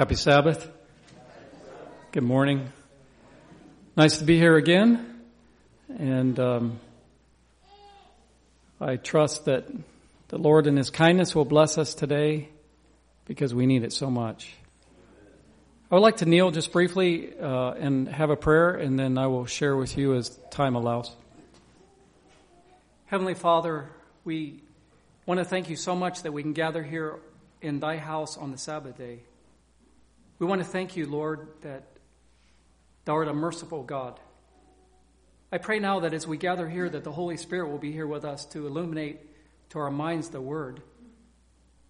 Happy Sabbath. Good morning. Nice to be here again. And um, I trust that the Lord in His kindness will bless us today because we need it so much. I would like to kneel just briefly uh, and have a prayer, and then I will share with you as time allows. Heavenly Father, we want to thank you so much that we can gather here in thy house on the Sabbath day. We want to thank you, Lord, that thou art a merciful God. I pray now that as we gather here, that the Holy Spirit will be here with us to illuminate to our minds the Word.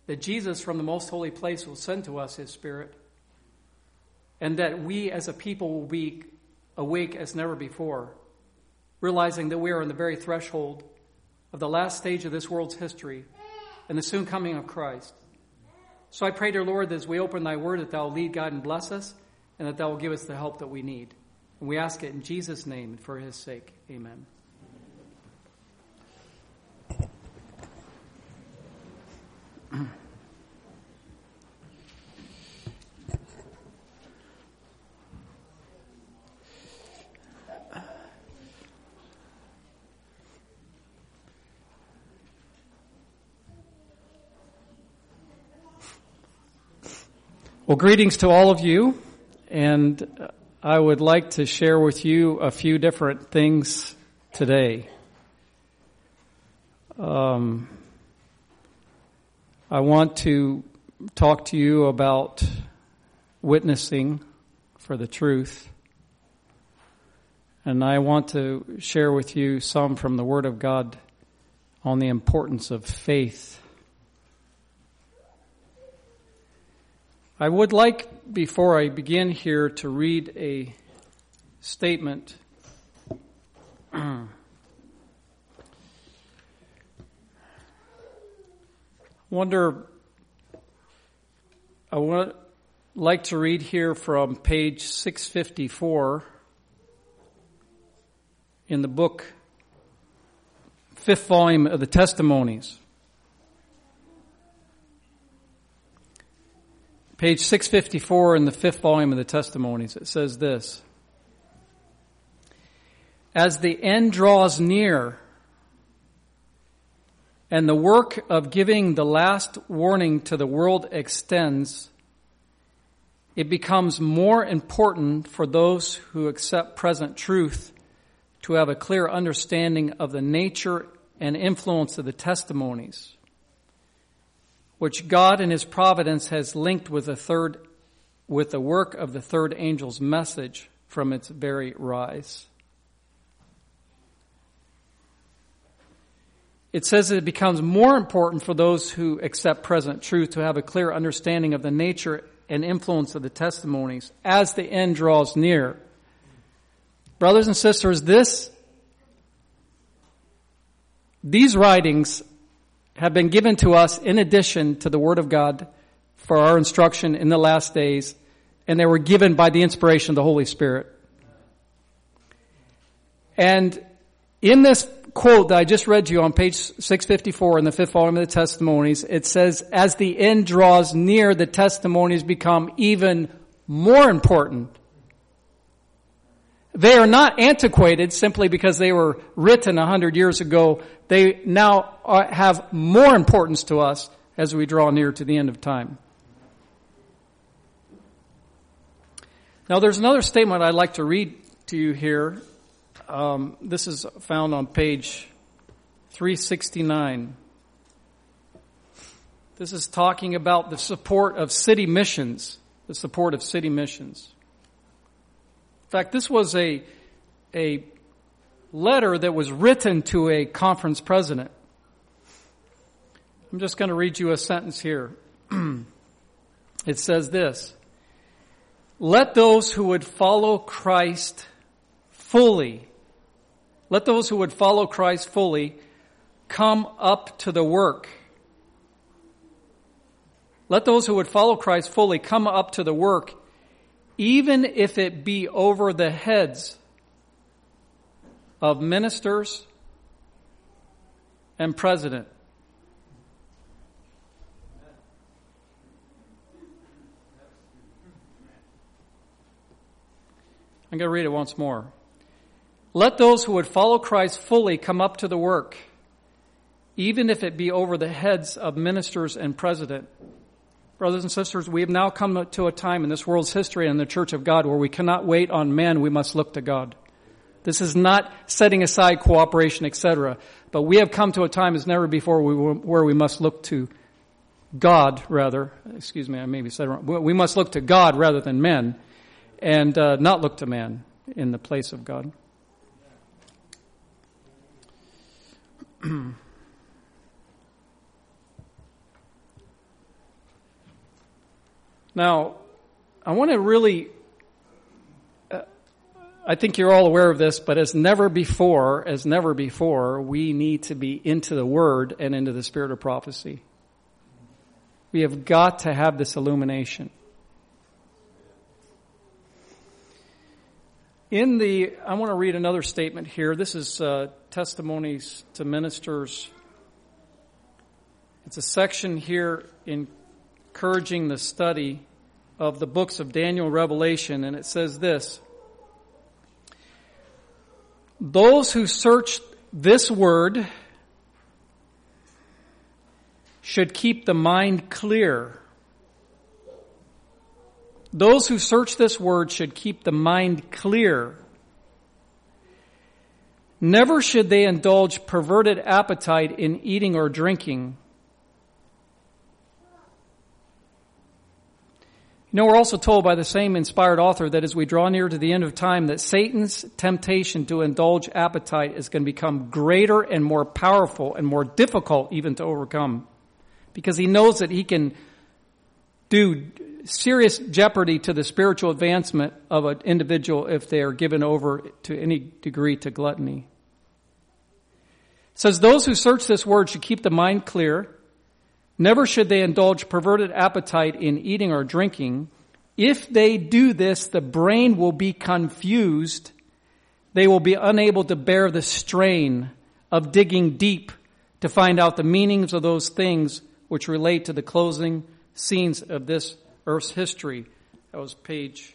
That Jesus from the most holy place will send to us His Spirit. And that we as a people will be awake as never before, realizing that we are on the very threshold of the last stage of this world's history and the soon coming of Christ. So I pray, dear Lord, that as we open thy word, that thou lead God and bless us, and that thou will give us the help that we need. And we ask it in Jesus' name and for his sake. Amen. Well, greetings to all of you, and I would like to share with you a few different things today. Um, I want to talk to you about witnessing for the truth. And I want to share with you some from the Word of God on the importance of faith I would like, before I begin here, to read a statement. Wonder, I would like to read here from page 654 in the book, fifth volume of the Testimonies. Page 654 in the fifth volume of the Testimonies, it says this. As the end draws near and the work of giving the last warning to the world extends, it becomes more important for those who accept present truth to have a clear understanding of the nature and influence of the testimonies which God in his providence has linked with the third, with the work of the third angel's message from its very rise. It says it becomes more important for those who accept present truth to have a clear understanding of the nature and influence of the testimonies as the end draws near. Brothers and sisters, this, these writings have been given to us in addition to the Word of God for our instruction in the last days, and they were given by the inspiration of the Holy Spirit. And in this quote that I just read to you on page 654 in the fifth volume of the testimonies, it says, as the end draws near, the testimonies become even more important. They are not antiquated simply because they were written a hundred years ago. They now have more importance to us as we draw near to the end of time. Now there's another statement I'd like to read to you here. Um, this is found on page 369. This is talking about the support of city missions, the support of city missions. Fact, this was a, a letter that was written to a conference president. I'm just going to read you a sentence here. it says this Let those who would follow Christ fully, let those who would follow Christ fully come up to the work. Let those who would follow Christ fully come up to the work even if it be over the heads of ministers and president. I'm going to read it once more. Let those who would follow Christ fully come up to the work, even if it be over the heads of ministers and president Brothers and sisters, we have now come to a time in this world's history and the church of God where we cannot wait on men, we must look to God. This is not setting aside cooperation, etc. But we have come to a time as never before where we must look to God, rather. Excuse me, I maybe said wrong. We must look to God rather than men, and uh, not look to man in the place of God. now, I want to really I think you're all aware of this, but as never before, as never before, we need to be into the Word and into the spirit of prophecy. We have got to have this illumination. In the, I want to read another statement here. This is uh, testimonies to ministers. It's a section here encouraging the study of the books of Daniel Revelation, and it says this. Those who search this word should keep the mind clear. Those who search this word should keep the mind clear. Never should they indulge perverted appetite in eating or drinking You know, we're also told by the same inspired author that as we draw near to the end of time, that Satan's temptation to indulge appetite is going to become greater and more powerful and more difficult even to overcome. Because he knows that he can do serious jeopardy to the spiritual advancement of an individual if they are given over to any degree to gluttony. It says those who search this word should keep the mind clear, Never should they indulge perverted appetite in eating or drinking. If they do this, the brain will be confused. They will be unable to bear the strain of digging deep to find out the meanings of those things which relate to the closing scenes of this earth's history. That was page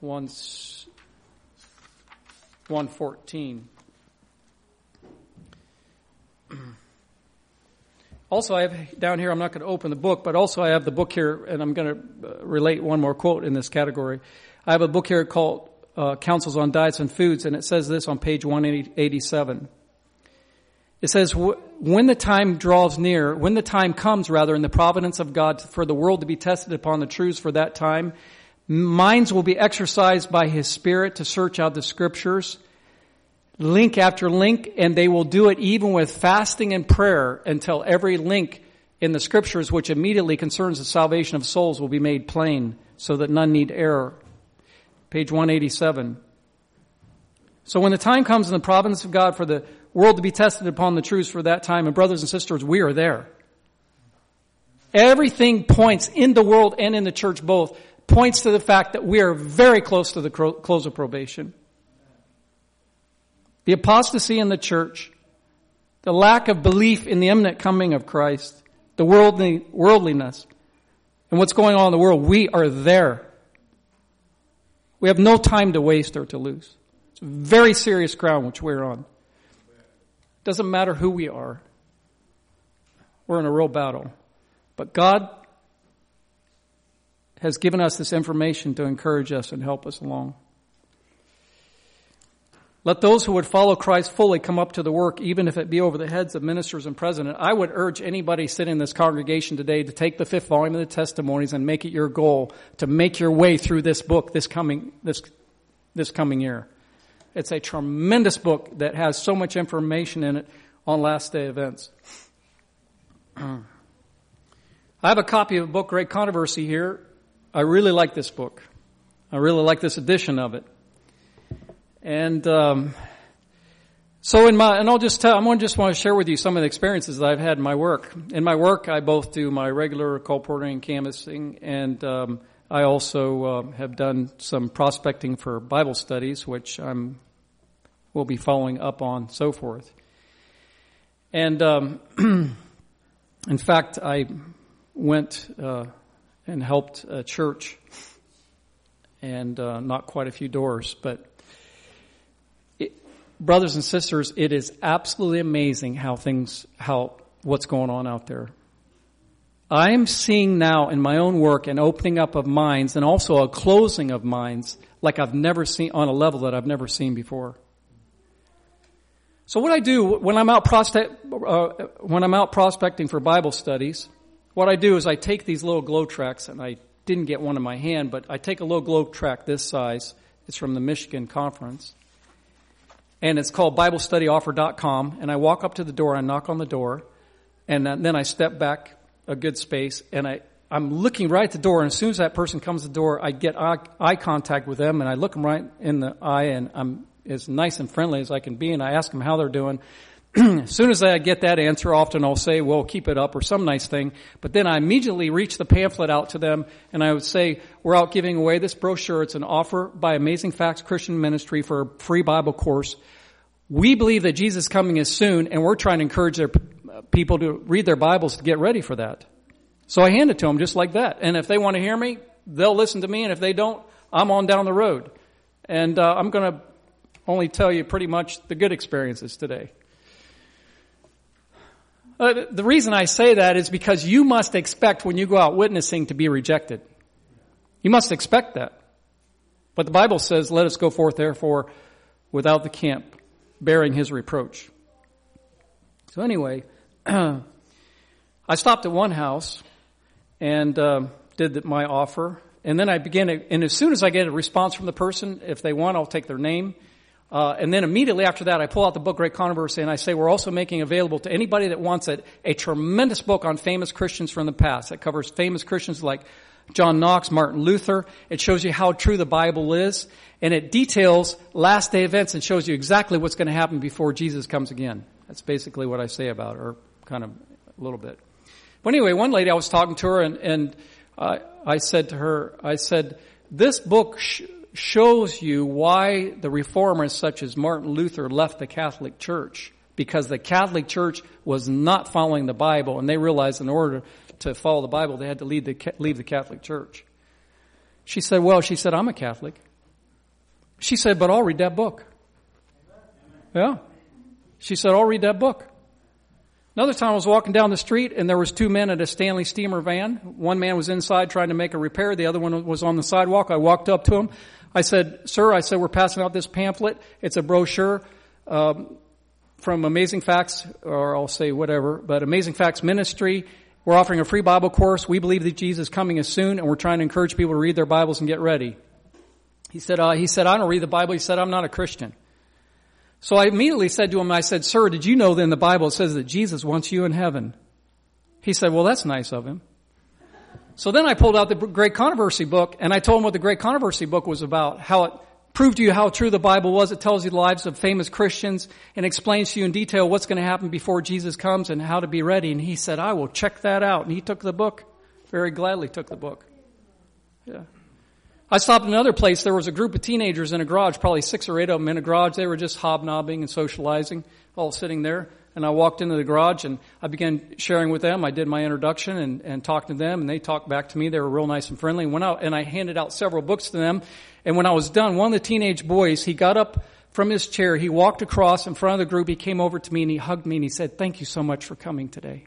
114. Also, I have down here, I'm not going to open the book, but also I have the book here, and I'm going to uh, relate one more quote in this category. I have a book here called uh, Counsels on Diets and Foods, and it says this on page 187. It says, when the time draws near, when the time comes, rather, in the providence of God for the world to be tested upon the truths for that time, minds will be exercised by His Spirit to search out the scriptures link after link, and they will do it even with fasting and prayer until every link in the scriptures which immediately concerns the salvation of souls will be made plain so that none need error. Page 187. So when the time comes in the providence of God for the world to be tested upon the truths for that time, and brothers and sisters, we are there. Everything points in the world and in the church both points to the fact that we are very close to the close of probation. The apostasy in the church, the lack of belief in the imminent coming of Christ, the worldly, worldliness, and what's going on in the world, we are there. We have no time to waste or to lose. It's a very serious ground which we're on. It Doesn't matter who we are. We're in a real battle. But God has given us this information to encourage us and help us along. Let those who would follow Christ fully come up to the work, even if it be over the heads of ministers and president. I would urge anybody sitting in this congregation today to take the fifth volume of the testimonies and make it your goal to make your way through this book this coming, this, this coming year. It's a tremendous book that has so much information in it on last day events. I have a copy of the book Great Controversy here. I really like this book. I really like this edition of it. And um, so in my, and I'll just tell, I just want to share with you some of the experiences that I've had in my work. In my work, I both do my regular colporting and canvassing, and um, I also uh, have done some prospecting for Bible studies, which I'm will be following up on, so forth. And um, in fact, I went uh, and helped a church and uh, knock quite a few doors. But brothers and sisters, it is absolutely amazing how things, how what's going on out there. I'm seeing now in my own work an opening up of minds and also a closing of minds like I've never seen on a level that I've never seen before. So what I do when I'm out prospect, uh, when I'm out prospecting for Bible studies, what I do is I take these little GLOW tracts and I didn't get one in my hand, but I take a little GLOW tract this size. It's from the Michigan conference. And it's called BibleStudyOffer.com. And I walk up to the door, I knock on the door, and uh, then I step back a good space and I, I'm looking right at the door and as soon as that person comes to the door, I get eye, eye contact with them and I look them right in the eye and I'm as nice and friendly as I can be and I ask them how they're doing. As soon as I get that answer, often I'll say, well, keep it up or some nice thing. But then I immediately reach the pamphlet out to them and I would say, we're out giving away this brochure. It's an offer by Amazing Facts Christian Ministry for a free Bible course. We believe that Jesus coming is soon and we're trying to encourage their people to read their Bibles to get ready for that. So I hand it to them just like that. And if they want to hear me, they'll listen to me. And if they don't, I'm on down the road. And uh, I'm going to only tell you pretty much the good experiences today. Uh, the reason I say that is because you must expect when you go out witnessing to be rejected. You must expect that. But the Bible says, let us go forth therefore without the camp, bearing his reproach. So anyway, I stopped at one house and uh, did the, my offer, and then I began. And as soon as I get a response from the person, if they want, I'll take their name. Uh, and then immediately after that, I pull out the book Great Controversy and I say we're also making available to anybody that wants it a tremendous book on famous Christians from the past. that covers famous Christians like John Knox, Martin Luther. It shows you how true the Bible is, and it details last day events and shows you exactly what's going to happen before Jesus comes again. That's basically what I say about it, or kind of a little bit. But anyway, one lady I was talking to her, and, and uh, I said to her, I said, this book sh- shows you why the reformers such as Martin Luther left the Catholic Church. Because the Catholic Church was not following the Bible, and they realized in order to follow the Bible, they had to leave the, leave the Catholic Church. She said, well, she said, I'm a Catholic. She said, but I'll read that book. Yeah. She said, I'll read that book. Another time I was walking down the street and there was two men at a Stanley Steemer van. One man was inside trying to make a repair. The other one was on the sidewalk. I walked up to him. I said, sir, I said, we're passing out this pamphlet. It's a brochure, um, from Amazing Facts, or I'll say whatever, but Amazing Facts Ministry. We're offering a free Bible course. We believe that Jesus is coming is soon and we're trying to encourage people to read their Bibles and get ready. He said, uh, he said, I don't read the Bible. He said, I'm not a Christian. So I immediately said to him, I said, sir, did you know that in the Bible it says that Jesus wants you in heaven? He said, well, that's nice of him. So then I pulled out the Great Controversy book and I told him what the Great Controversy book was about, how it proved to you how true the Bible was. It tells you the lives of famous Christians and explains to you in detail what's going to happen before Jesus comes and how to be ready. And he said, I will check that out. And he took the book, very gladly took the book. Yeah. I stopped in another place. There was a group of teenagers in a garage, probably six or eight of them in a garage. They were just hobnobbing and socializing, all sitting there. And I walked into the garage and I began sharing with them. I did my introduction and, and talked to them and they talked back to me. They were real nice and friendly and went out and I handed out several books to them. And when I was done, one of the teenage boys, he got up from his chair. He walked across in front of the group. He came over to me and he hugged me and he said, thank you so much for coming today.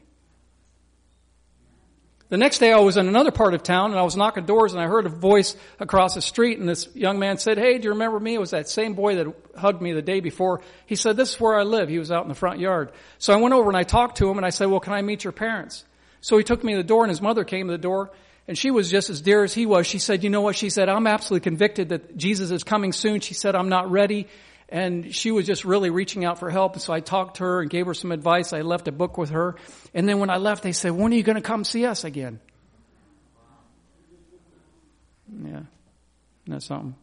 The next day I was in another part of town and I was knocking doors and I heard a voice across the street and this young man said, Hey, do you remember me? It was that same boy that hugged me the day before. He said, This is where I live. He was out in the front yard. So I went over and I talked to him and I said, Well, can I meet your parents? So he took me to the door and his mother came to the door and she was just as dear as he was. She said, you know what? She said, I'm absolutely convicted that Jesus is coming soon. She said, I'm not ready. And she was just really reaching out for help. And so I talked to her and gave her some advice. I left a book with her. And then when I left, they said, when are you going to come see us again? Yeah. That's something.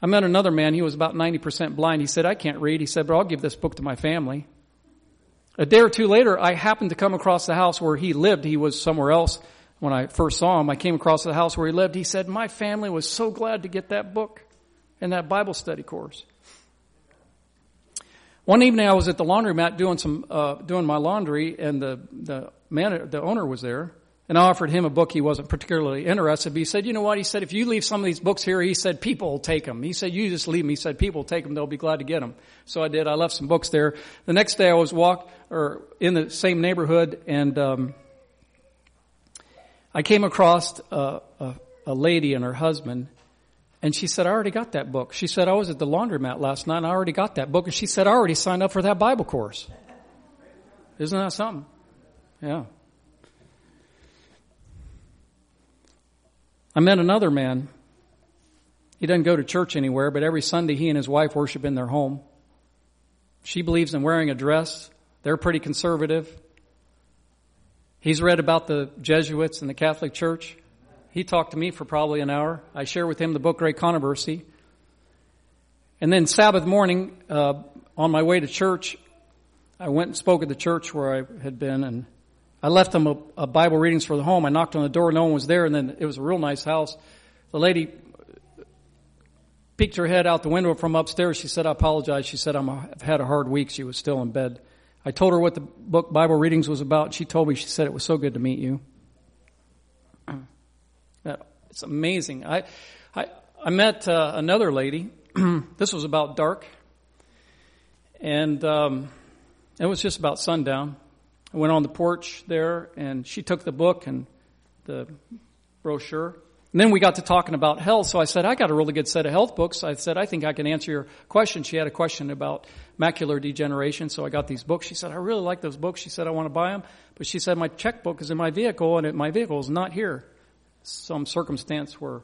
I met another man. He was about 90% blind. He said, I can't read. He said, but I'll give this book to my family. A day or two later, I happened to come across the house where he lived. He was somewhere else when I first saw him. I came across the house where he lived. He said, my family was so glad to get that book in that Bible study course. One evening I was at the laundromat doing some, uh, doing my laundry and the, the man, the owner was there And I offered him a book he wasn't particularly interested, but he said, you know what? He said, if you leave some of these books here, he said, people will take them. He said, you just leave them. He said, people will take them. They'll be glad to get them. So I did. I left some books there. The next day I was walk, or in the same neighborhood and, um, I came across a, a, a lady and her husband and she said, I already got that book. She said, I was at the laundromat last night and I already got that book. And she said, I already signed up for that Bible course. Isn't that something? Yeah. I met another man. He doesn't go to church anywhere, but every Sunday he and his wife worship in their home. She believes in wearing a dress. They're pretty conservative. He's read about the Jesuits and the Catholic Church. He talked to me for probably an hour. I share with him the book Great Controversy. And then Sabbath morning, uh, on my way to church, I went and spoke at the church where I had been, and I left them a, a, Bible readings for the home. I knocked on the door, no one was there, and then it was a real nice house. The lady peeked her head out the window from upstairs. She said, I apologize. She said, i have had a hard week. She was still in bed. I told her what the book Bible readings was about. She told me, she said, it was so good to meet you. It's amazing. I, I, I met uh, another lady. this was about dark. And um, it was just about sundown. I went on the porch there, and she took the book and the brochure. And then we got to talking about health. So I said, I got a really good set of health books. I said, I think I can answer your question. She had a question about macular degeneration. So I got these books. She said, I really like those books. She said, I want to buy them. But she said, my checkbook is in my vehicle and it, my vehicle is not here. Some circumstance where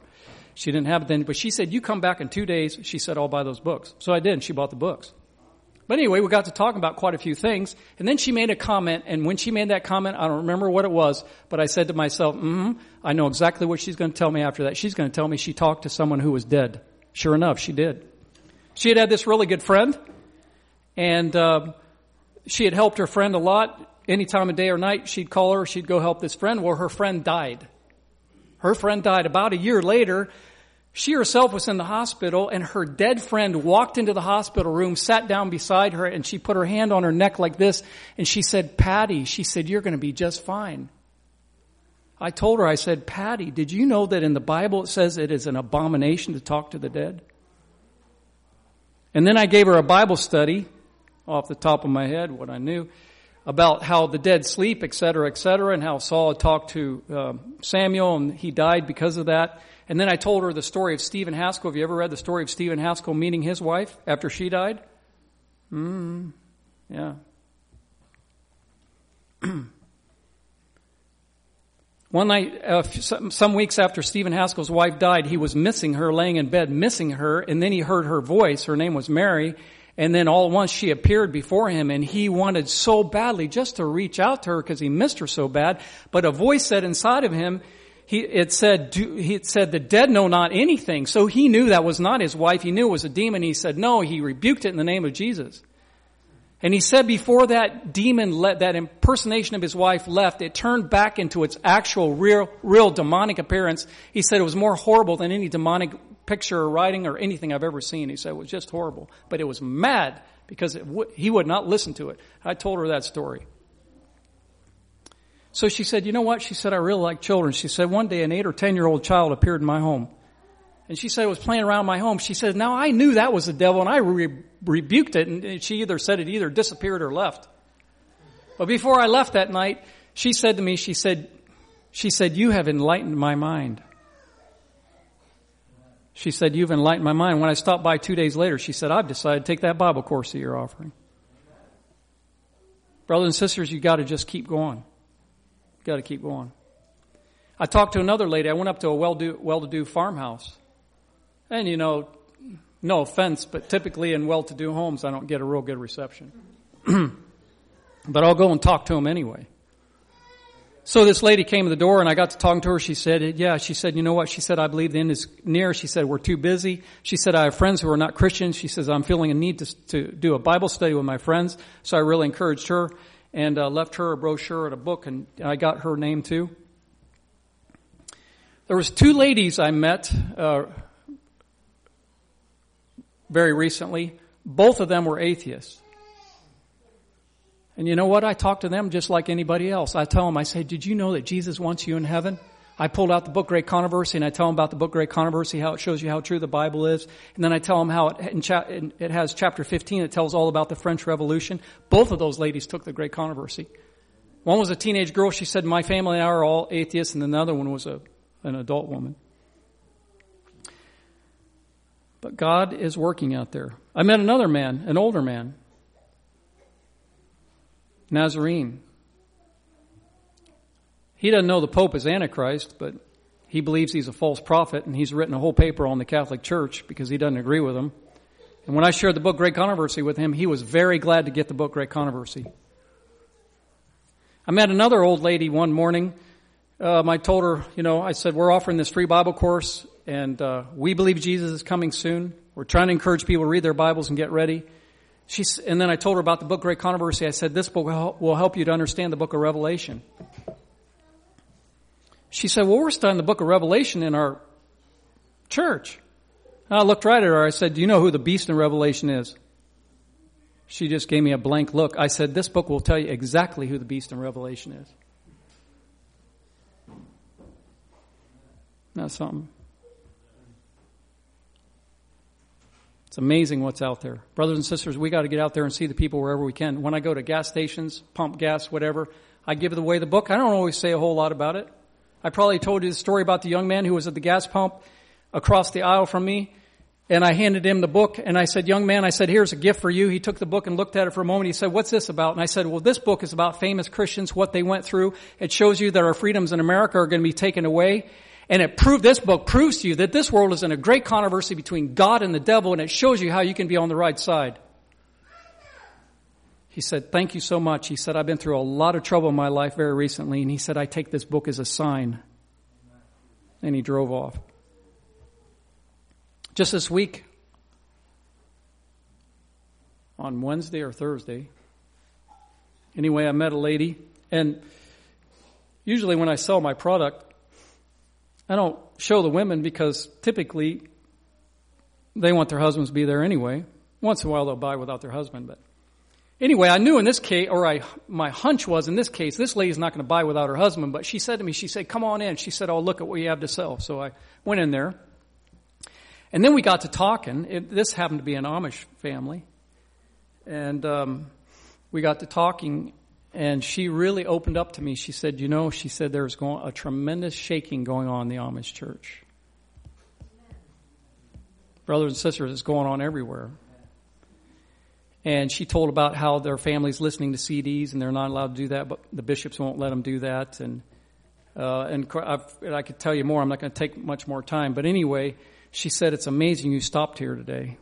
she didn't have it then. But she said, you come back in two days. She said, I'll buy those books. So I did. And she bought the books. But anyway, we got to talking about quite a few things. And then she made a comment, and when she made that comment, I don't remember what it was, but I said to myself, mm-hmm, I know exactly what she's going to tell me after that. She's going to tell me she talked to someone who was dead. Sure enough, she did. She had had this really good friend, and uh, she had helped her friend a lot. Any time of day or night, she'd call her, she'd go help this friend. Well, her friend died. Her friend died about a year later. She herself was in the hospital and her dead friend walked into the hospital room, sat down beside her and she put her hand on her neck like this and she said, Patty, she said, you're going to be just fine. I told her, I said, Patty, did you know that in the Bible it says it is an abomination to talk to the dead? And then I gave her a Bible study off the top of my head, what I knew about how the dead sleep, et cetera, et cetera, and how Saul had talked to uh, Samuel and he died because of that. And then I told her the story of Stephen Haskell. Have you ever read the story of Stephen Haskell meeting his wife after she died? Hmm. Yeah. One night, uh, some weeks after Stephen Haskell's wife died, he was missing her, laying in bed, missing her, and then he heard her voice. Her name was Mary, and then all at once she appeared before him, and he wanted so badly just to reach out to her because he missed her so bad. But a voice said inside of him, he, it said, do, said the dead know not anything. So he knew that was not his wife. He knew it was a demon. He said, no, he rebuked it in the name of Jesus. And he said before that demon let, that impersonation of his wife left, it turned back into its actual real, real demonic appearance. He said it was more horrible than any demonic picture or writing or anything I've ever seen. He said it was just horrible. But it was mad because w- he would not listen to it. I told her that story. So she said, you know what? She said, I really like children. She said, one day an eight or ten year old child appeared in my home. And she said, it was playing around my home. She said, now I knew that was the devil and I re- rebuked it. And she either said it either disappeared or left. But before I left that night, she said to me, she said, she said, you have enlightened my mind. She said, you've enlightened my mind. When I stopped by two days later, she said, I've decided to take that Bible course that you're offering. Brothers and sisters, You've gotta just keep going. you Got to keep going. I talked to another lady. I went up to a well-do, well-to-do farmhouse. And you know, no offense, but typically in well-to-do homes, I don't get a real good reception. but I'll go and talk to them anyway. So this lady came to the door and I got to talking to her. She said, yeah, she said, you know what? She said, I believe the end is near. She said, we're too busy. She said, I have friends who are not Christians. She says, I'm feeling a need to, to do a Bible study with my friends. So I really encouraged her and uh, left her a brochure and a book, and I got her name too. There was two ladies I met uh, very recently. Both of them were atheists. And you know what? I talk to them just like anybody else. I tell them, I say, did you know that Jesus wants you in heaven? I pulled out the book Great Controversy and I tell them about the book Great Controversy, how it shows you how true the Bible is. And then I tell them how it, cha- it has chapter 15, it tells all about the French Revolution. Both of those ladies took the Great Controversy. One was a teenage girl. She said, my family and I are all atheists. And another one was a, an adult woman. But God is working out there. I met another man, an older man, Nazarene. He doesn't know the Pope is Antichrist, but he believes he's a false prophet, and he's written a whole paper on the Catholic Church because he doesn't agree with them. And when I shared the book Great Controversy with him, he was very glad to get the book Great Controversy. I met another old lady one morning. Um, I told her, you know, I said, we're offering this free Bible course, and uh, we believe Jesus is coming soon. We're trying to encourage people to read their Bibles and get ready. And then I told her about the book Great Controversy. I said, this book will help you to understand the book of Revelation. She said, well, we're studying the book of Revelation in our church. And I looked right at her. I said, do you know who the beast in Revelation is? She just gave me a blank look. I said, this book will tell you exactly who the beast in Revelation is. That's something. Amazing what's out there. Brothers and sisters, we got to get out there and see the people wherever we can. When I go to gas stations, pump gas, whatever, I give away the book. I don't always say a whole lot about it. I probably told you the story about the young man who was at the gas pump across the aisle from me. And I handed him the book and I said, young man, I said, here's a gift for you. He took the book and looked at it for a moment. He said, what's this about? And I said, well, this book is about famous Christians, what they went through. It shows you that our freedoms in America are going to be taken away. And it proved, this book proves to you that this world is in a great controversy between God and the devil and it shows you how you can be on the right side. He said, Thank you so much. He said, I've been through a lot of trouble in my life very recently. And he said, I take this book as a sign. And he drove off. Just this week, on Wednesday or Thursday, anyway, I met a lady. And usually when I sell my product, I don't show the women because typically they want their husbands to be there anyway. Once in a while they'll buy without their husband, but Anyway, I knew in this case, or I, my hunch was in this case, this lady's not going to buy without her husband, but she said to me, she said, come on in. She said, oh, look at what you have to sell. So I went in there. And then we got to talking. It, this happened to be an Amish family. And, um, we got to talking and she really opened up to me. She said, you know, she said there's going, a tremendous shaking going on in the Amish church. Brothers and sisters, it's going on everywhere and she told about how their family's listening to CDs and they're not allowed to do that, but the bishops won't let them do that. And uh, and I've, I could tell you more. I'm not going to take much more time. But anyway, she said it's amazing you stopped here today.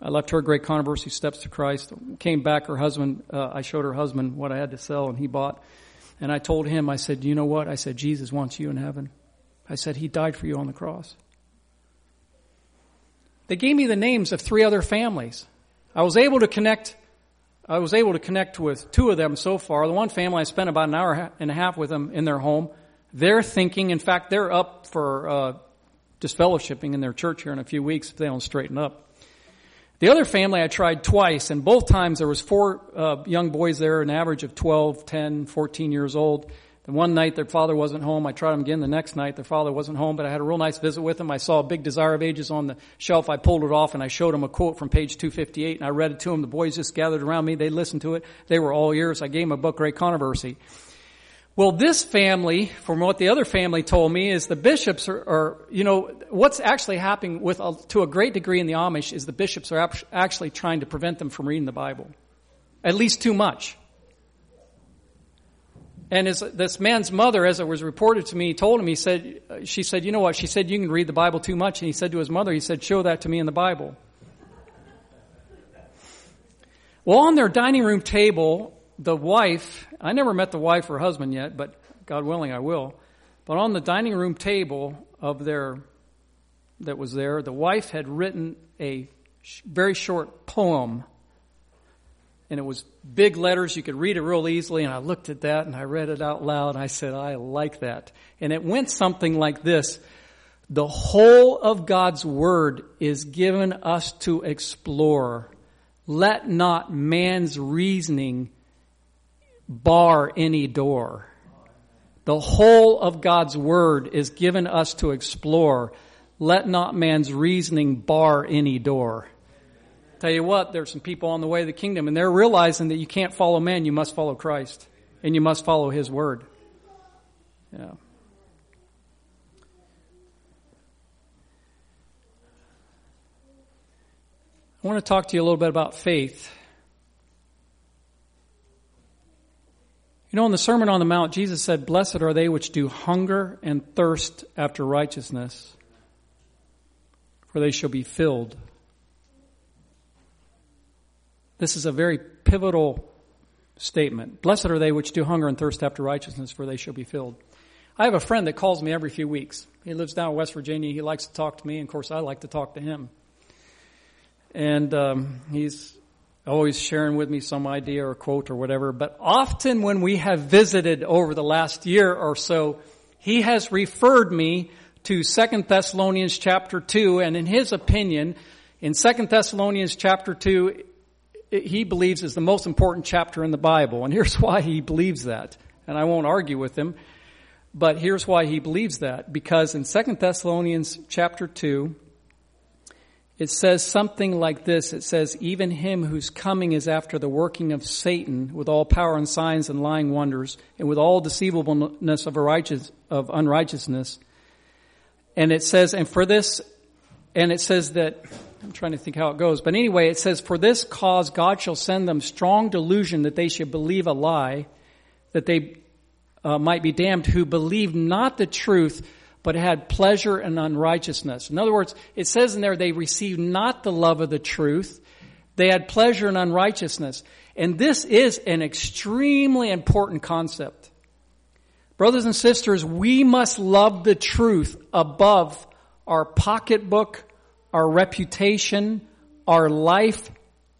I left her great controversy, steps to Christ. Came back, her husband. Uh, I showed her husband what I had to sell, and he bought. And I told him, I said, you know what? I said, Jesus wants you in heaven. I said, He died for you on the cross. They gave me the names of three other families. I was able to connect. I was able to connect with two of them so far. The one family I spent about an hour and a half with them in their home. They're thinking, in fact, they're up for uh, just fellowshipping in their church here in a few weeks if they don't straighten up. The other family I tried twice, and both times there was four uh, young boys there, an average of 12, 10, 14 years old. And one night their father wasn't home. I tried them again the next night. Their father wasn't home, but I had a real nice visit with them. I saw a big Desire of Ages on the shelf. I pulled it off and I showed them a quote from page 258 and I read it to them. The boys just gathered around me. They listened to it. They were all ears. I gave them a book, Great Controversy. Well, this family, from what the other family told me, is the bishops are, are you know, what's actually happening with, a, to a great degree in the Amish is the bishops are actually trying to prevent them from reading the Bible. At least too much. And his, this man's mother, as it was reported to me, told him, he said, she said, you know what? She said, you can read the Bible too much. And he said to his mother, he said, show that to me in the Bible. Well, on their dining room table, the wife, I never met the wife or husband yet, but God willing, I will. But on the dining room table of their, that was there, the wife had written a very short poem and it was big letters. You could read it real easily. And I looked at that and I read it out loud. And I said, I like that. And it went something like this. The whole of God's Word is given us to explore. Let not man's reasoning bar any door. The whole of God's Word is given us to explore. Let not man's reasoning bar any door. Tell you what, there's some people on the way to the kingdom and they're realizing that you can't follow man, you must follow Christ. And you must follow His Word. Yeah. I want to talk to you a little bit about faith. You know, in the Sermon on the Mount, Jesus said, Blessed are they which do hunger and thirst after righteousness, for they shall be filled. This is a very pivotal statement. Blessed are they which do hunger and thirst after righteousness, for they shall be filled. I have a friend that calls me every few weeks. He lives down in West Virginia. He likes to talk to me, and of course, I like to talk to him. And um, he's always sharing with me some idea or quote or whatever. But often when we have visited over the last year or so, he has referred me to Second Thessalonians chapter 2, and in his opinion, in Second Thessalonians chapter 2, he believes is the most important chapter in the Bible. And here's why he believes that. And I won't argue with him. But here's why he believes that. Because in Second Thessalonians chapter 2, it says something like this. It says, even him whose coming is after the working of Satan with all power and signs and lying wonders and with all deceivableness of, righteous, of unrighteousness. And it says, and for this, and it says that, I'm trying to think how it goes, but anyway, it says, for this cause God shall send them strong delusion that they should believe a lie, that they uh, might be damned who believe not the truth, but had pleasure in unrighteousness. In other words, it says in there they received not the love of the truth, they had pleasure in unrighteousness. And this is an extremely important concept. Brothers and sisters, we must love the truth above our pocketbook, our reputation, our life,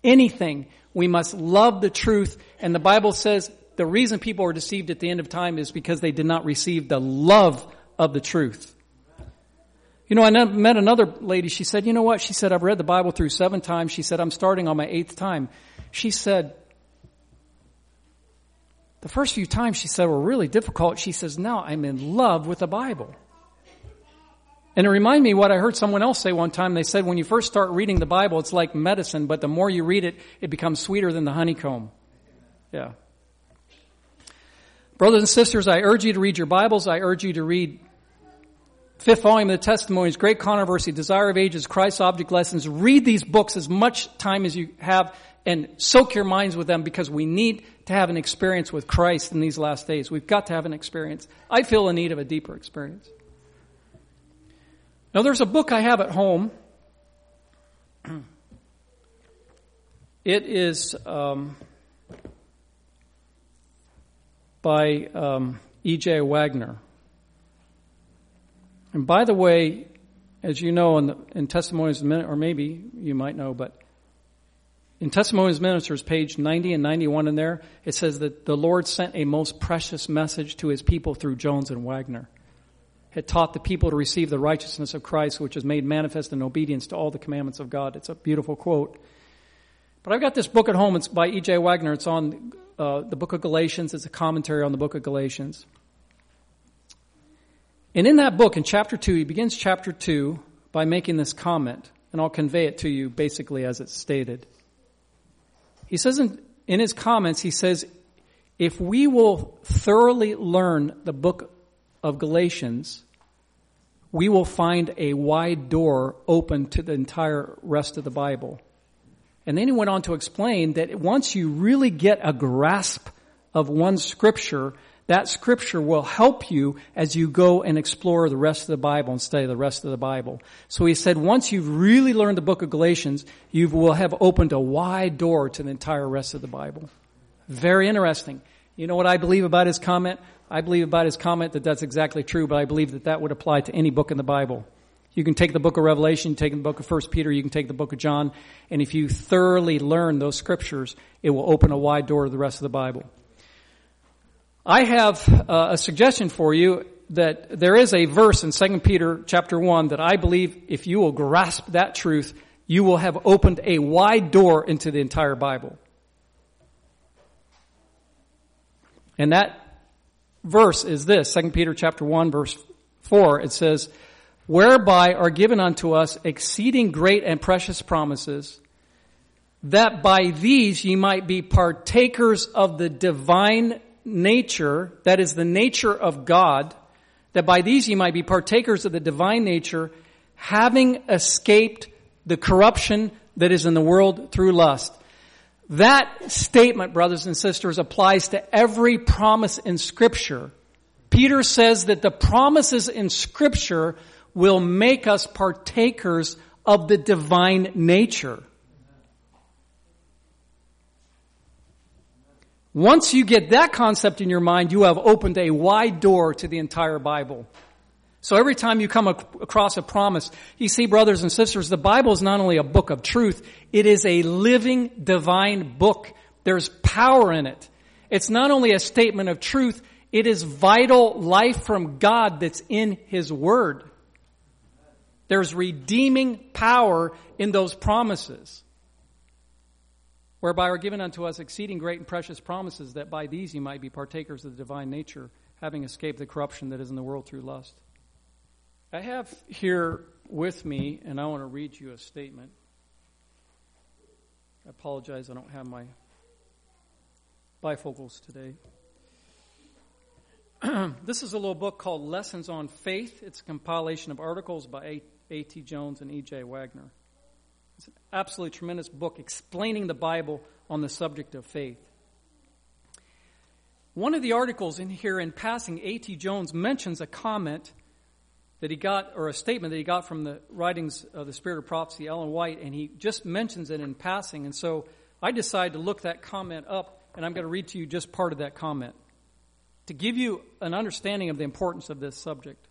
anything. We must love the truth. And the Bible says the reason people are deceived at the end of time is because they did not receive the love of the truth. You know, I met another lady. She said, you know what? She said, I've read the Bible through seven times. She said, I'm starting on my eighth time. She said, the first few times she said were really difficult. She says, now I'm in love with the Bible. And it reminded me what I heard someone else say one time. They said, when you first start reading the Bible, it's like medicine, but the more you read it, it becomes sweeter than the honeycomb. Yeah. Brothers and sisters, I urge you to read your Bibles. I urge you to read fifth volume of the testimonies, Great Controversy, Desire of Ages, Christ's Object Lessons. Read these books as much time as you have and soak your minds with them because we need to have an experience with Christ in these last days. We've got to have an experience. I feel in need of a deeper experience. Now there's a book I have at home. It is um, by um, E.J. Waggoner. And by the way, as you know in, the, in Testimonies or maybe you might know, but in Testimonies Ministers, page 90 and 91 in there, it says that the Lord sent a most precious message to his people through Jones and Waggoner. Had taught the people to receive the righteousness of Christ, which is made manifest in obedience to all the commandments of God. It's a beautiful quote. But I've got this book at home. It's by E.J. Waggoner. It's on uh, the book of Galatians. It's a commentary on the book of Galatians. And in that book, in chapter 2, he begins chapter 2 by making this comment, and I'll convey it to you basically as it's stated. He says in, in his comments, he says, if we will thoroughly learn the book of Galatians, we will find a wide door open to the entire rest of the Bible. And then he went on to explain that once you really get a grasp of one scripture, that scripture will help you as you go and explore the rest of the Bible and study the rest of the Bible. So he said, once you've really learned the book of Galatians, you will have opened a wide door to the entire rest of the Bible. Very interesting. You know what I believe about his comment? I believe about his comment that that's exactly true, but I believe that that would apply to any book in the Bible. You can take the book of Revelation, take the book of First Peter, you can take the book of John, and if you thoroughly learn those scriptures, it will open a wide door to the rest of the Bible. I have uh, a suggestion for you that there is a verse in 2 Peter chapter 1 that I believe if you will grasp that truth, you will have opened a wide door into the entire Bible. And that verse is this, 2 Peter chapter 1 verse 4. It says, whereby are given unto us exceeding great and precious promises, that by these ye might be partakers of the divine nature, that is the nature of God, that by these ye might be partakers of the divine nature, having escaped the corruption that is in the world through lust. That statement, brothers and sisters, applies to every promise in scripture. Peter says that the promises in scripture will make us partakers of the divine nature. Once you get that concept in your mind, you have opened a wide door to the entire Bible. So every time you come across a promise, you see, brothers and sisters, the Bible is not only a book of truth, it is a living divine book. There's power in it. It's not only a statement of truth, it is vital life from God that's in His Word. There's redeeming power in those promises, whereby are given unto us exceeding great and precious promises, that by these ye might be partakers of the divine nature, having escaped the corruption that is in the world through lust. I have here with me, and I want to read you a statement. I apologize, I don't have my bifocals today. this is a little book called Lessons on Faith. It's a compilation of articles by A.T. Jones and E.J. Waggoner. It's an absolutely tremendous book explaining the Bible on the subject of faith. One of the articles in here, in passing, A.T. Jones mentions a comment that he got, or a statement that he got from the writings of the Spirit of Prophecy, Ellen White, and he just mentions it in passing. And so I decided to look that comment up, and I'm going to read to you just part of that comment to give you an understanding of the importance of this subject.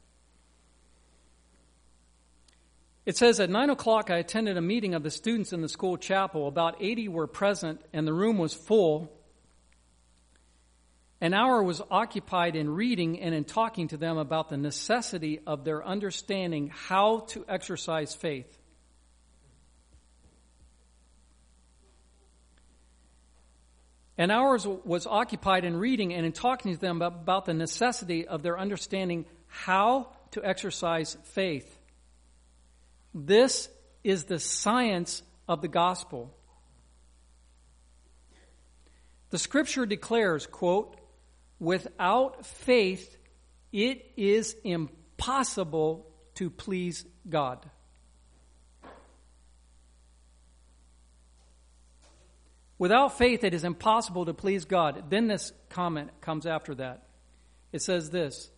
It says at 9 o'clock, I attended a meeting of the students in the school chapel. About 80 were present, and the room was full. An hour was occupied in reading and in talking to them about the necessity of their understanding how to exercise faith. An hour was occupied in reading and in talking to them about the necessity of their understanding how to exercise faith. This is the science of the gospel. The scripture declares, quote, Without faith, it is impossible to please God. Without faith, it is impossible to please God. Then this comment comes after that. It says this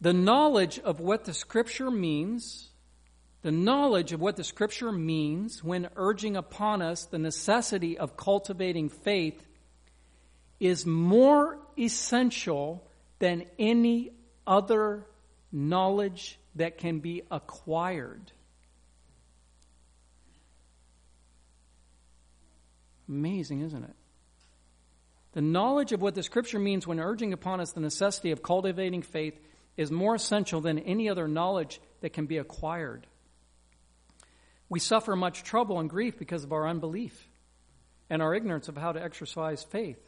The knowledge of what the Scripture means, the knowledge of what the Scripture means when urging upon us the necessity of cultivating faith is more essential than any other knowledge that can be acquired. Amazing, isn't it? The knowledge of what the Scripture means when urging upon us the necessity of cultivating faith is more essential than any other knowledge that can be acquired. We suffer much trouble and grief because of our unbelief and our ignorance of how to exercise faith.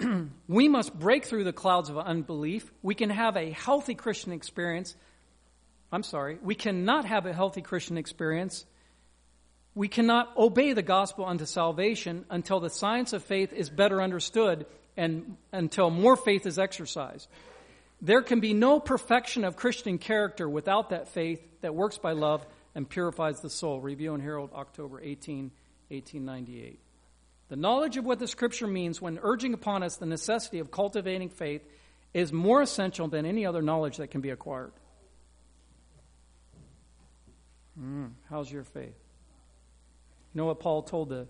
we must break through the clouds of unbelief. We can have a healthy Christian experience. I'm sorry, we cannot have a healthy Christian experience. We cannot obey the gospel unto salvation until the science of faith is better understood and until more faith is exercised. There can be no perfection of Christian character without that faith that works by love and purifies the soul. Review and Herald, October 18, 1898. The knowledge of what the Scripture means when urging upon us the necessity of cultivating faith is more essential than any other knowledge that can be acquired. Mm, how's your faith? You know what Paul told the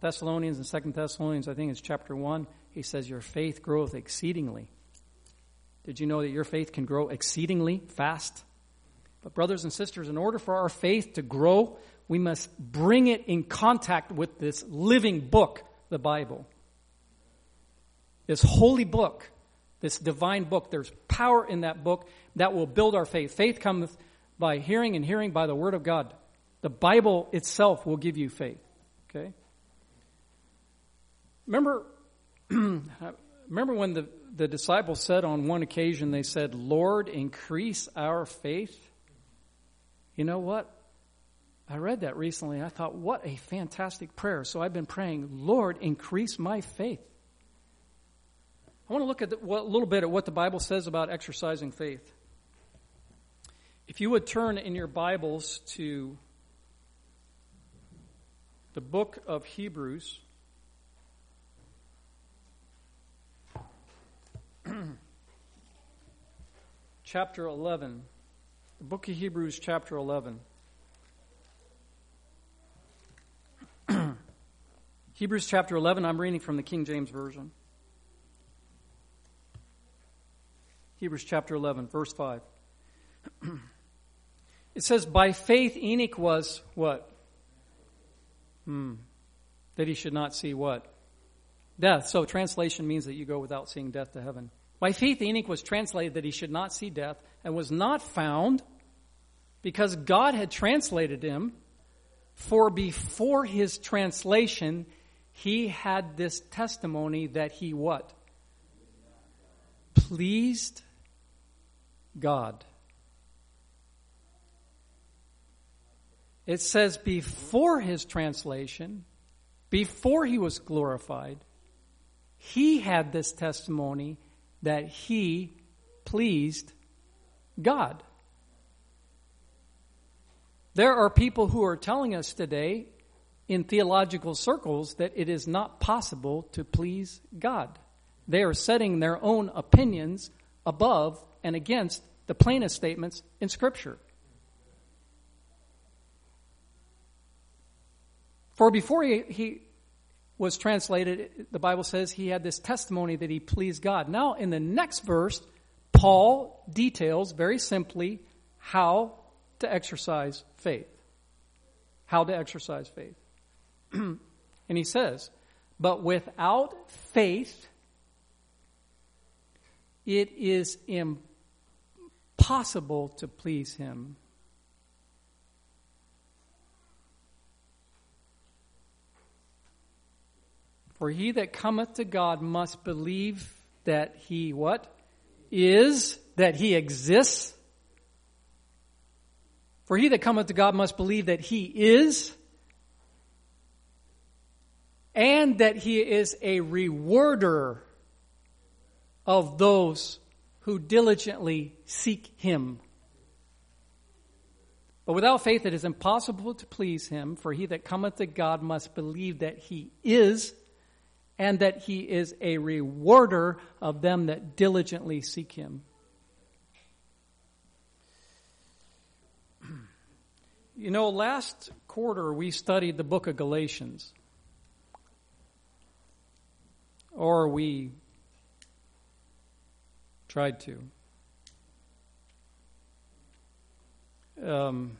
Thessalonians in Second Thessalonians, I think it's chapter 1? He says, Your faith groweth exceedingly. Did you know that your faith can grow exceedingly fast? But, brothers and sisters, in order for our faith to grow, we must bring it in contact with this living book, the Bible. This holy book, this divine book. There's power in that book that will build our faith. Faith comes by hearing, and hearing by the Word of God. The Bible itself will give you faith. Okay? Remember remember when the, the disciples said on one occasion, they said, Lord, increase our faith? You know what? I read that recently. and I thought, what a fantastic prayer. So I've been praying, Lord, increase my faith. I want to look at a little bit at what the Bible says about exercising faith. If you would turn in your Bibles to the book of Hebrews, chapter 11. The book of Hebrews, chapter 11. Hebrews chapter 11, I'm reading from the King James Version. Hebrews chapter 11, verse 5. it says, By faith Enoch was what? Hmm. That he should not see what? Death. So translation means that you go without seeing death to heaven. By faith Enoch was translated that he should not see death and was not found because God had translated him. For before his translation, he had this testimony that he what? Pleased God. It says before his translation, before he was glorified, he had this testimony that he pleased God. There are people who are telling us today in theological circles that it is not possible to please God. They are setting their own opinions above and against the plainest statements in Scripture. For before he, he, was translated, the Bible says he had this testimony that he pleased God. Now, in the next verse, Paul details very simply how to exercise faith. How to exercise faith. and he says, But without faith, it is impossible to please him. For he that cometh to God must believe that he what? Is, that he exists. For he that cometh to God must believe that he is, and that he is a rewarder of those who diligently seek him. But without faith it is impossible to please him, for he that cometh to God must believe that he is, and that he is a rewarder of them that diligently seek him. You know, last quarter we studied the book of Galatians or we tried to. Um,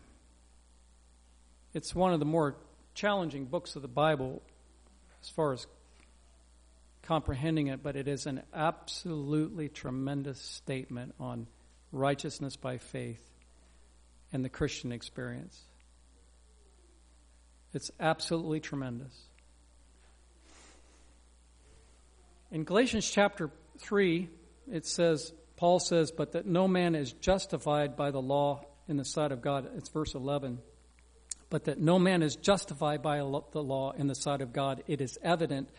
it's one of the more challenging books of the Bible as far as comprehending it, but it is an absolutely tremendous statement on righteousness by faith and the Christian experience. It's absolutely tremendous. In Galatians chapter 3, it says, Paul says, but that no man is justified by the law in the sight of God. It's verse 11. But that no man is justified by the law in the sight of God. It is evident,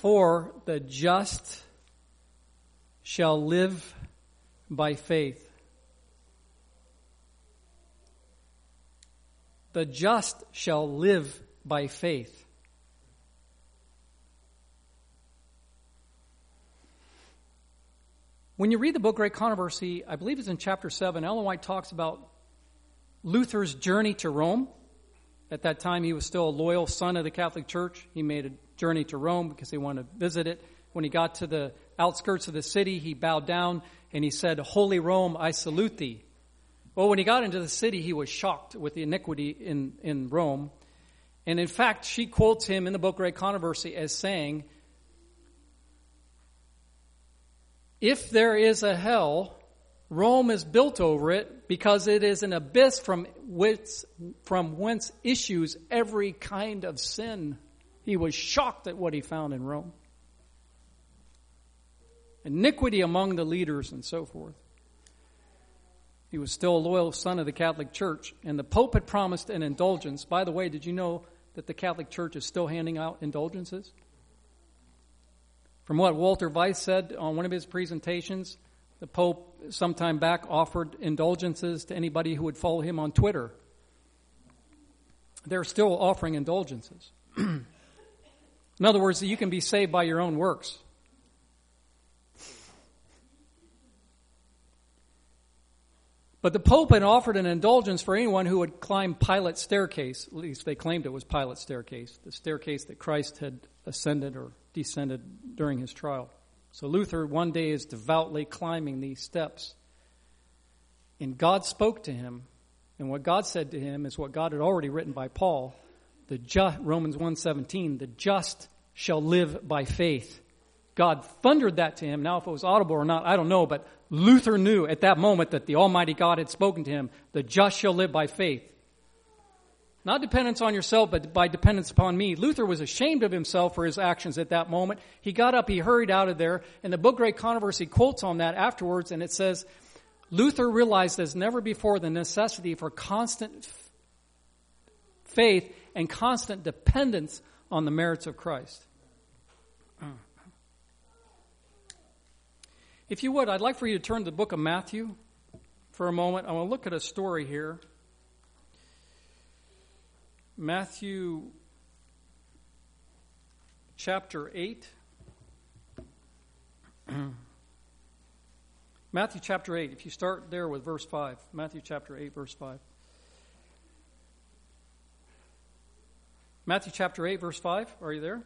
for the just shall live by faith. The just shall live by faith. When you read the book Great Controversy, I believe it's in chapter 7, Ellen White talks about Luther's journey to Rome. At that time, he was still a loyal son of the Catholic Church. He made journey to Rome because he wanted to visit it. When he got to the outskirts of the city, he bowed down and he said, Holy Rome, I salute thee. Well, when he got into the city, he was shocked with the iniquity in, in Rome. And in fact, she quotes him in the book Great Controversy as saying, if there is a hell, Rome is built over it because it is an abyss from whence, from whence issues every kind of sin. He was shocked at what he found in Rome. iniquity among the leaders, and so forth. He was still a loyal son of the Catholic Church, and the Pope had promised an indulgence. By the way, did you know that the Catholic Church is still handing out indulgences? From what Walter Veith said on one of his presentations, the Pope sometime back offered indulgences to anybody who would follow him on Twitter. They're still offering indulgences. In other words, you can be saved by your own works. But the Pope had offered an indulgence for anyone who would climb Pilate's staircase. At least they claimed it was Pilate's staircase, the staircase that Christ had ascended or descended during his trial. So Luther one day is devoutly climbing these steps. And God spoke to him. And what God said to him is what God had already written by Paul. The just, Romans 1:17, the just shall live by faith. God thundered that to him. Now, if it was audible or not, I don't know, but Luther knew at that moment that the Almighty God had spoken to him, the just shall live by faith. Not dependence on yourself, but by dependence upon me. Luther was ashamed of himself for his actions at that moment. He got up, he hurried out of there, and the book Great Controversy quotes on that afterwards, and it says, Luther realized as never before the necessity for constant faith and constant dependence on the merits of Christ. Uh-huh. If you would, I'd like for you to turn to the book of Matthew for a moment. I want to look at a story here. Matthew chapter 8. Matthew chapter 8, if you start there with verse 5. Matthew chapter 8, verse 5. Matthew chapter 8, verse 5. Are you there?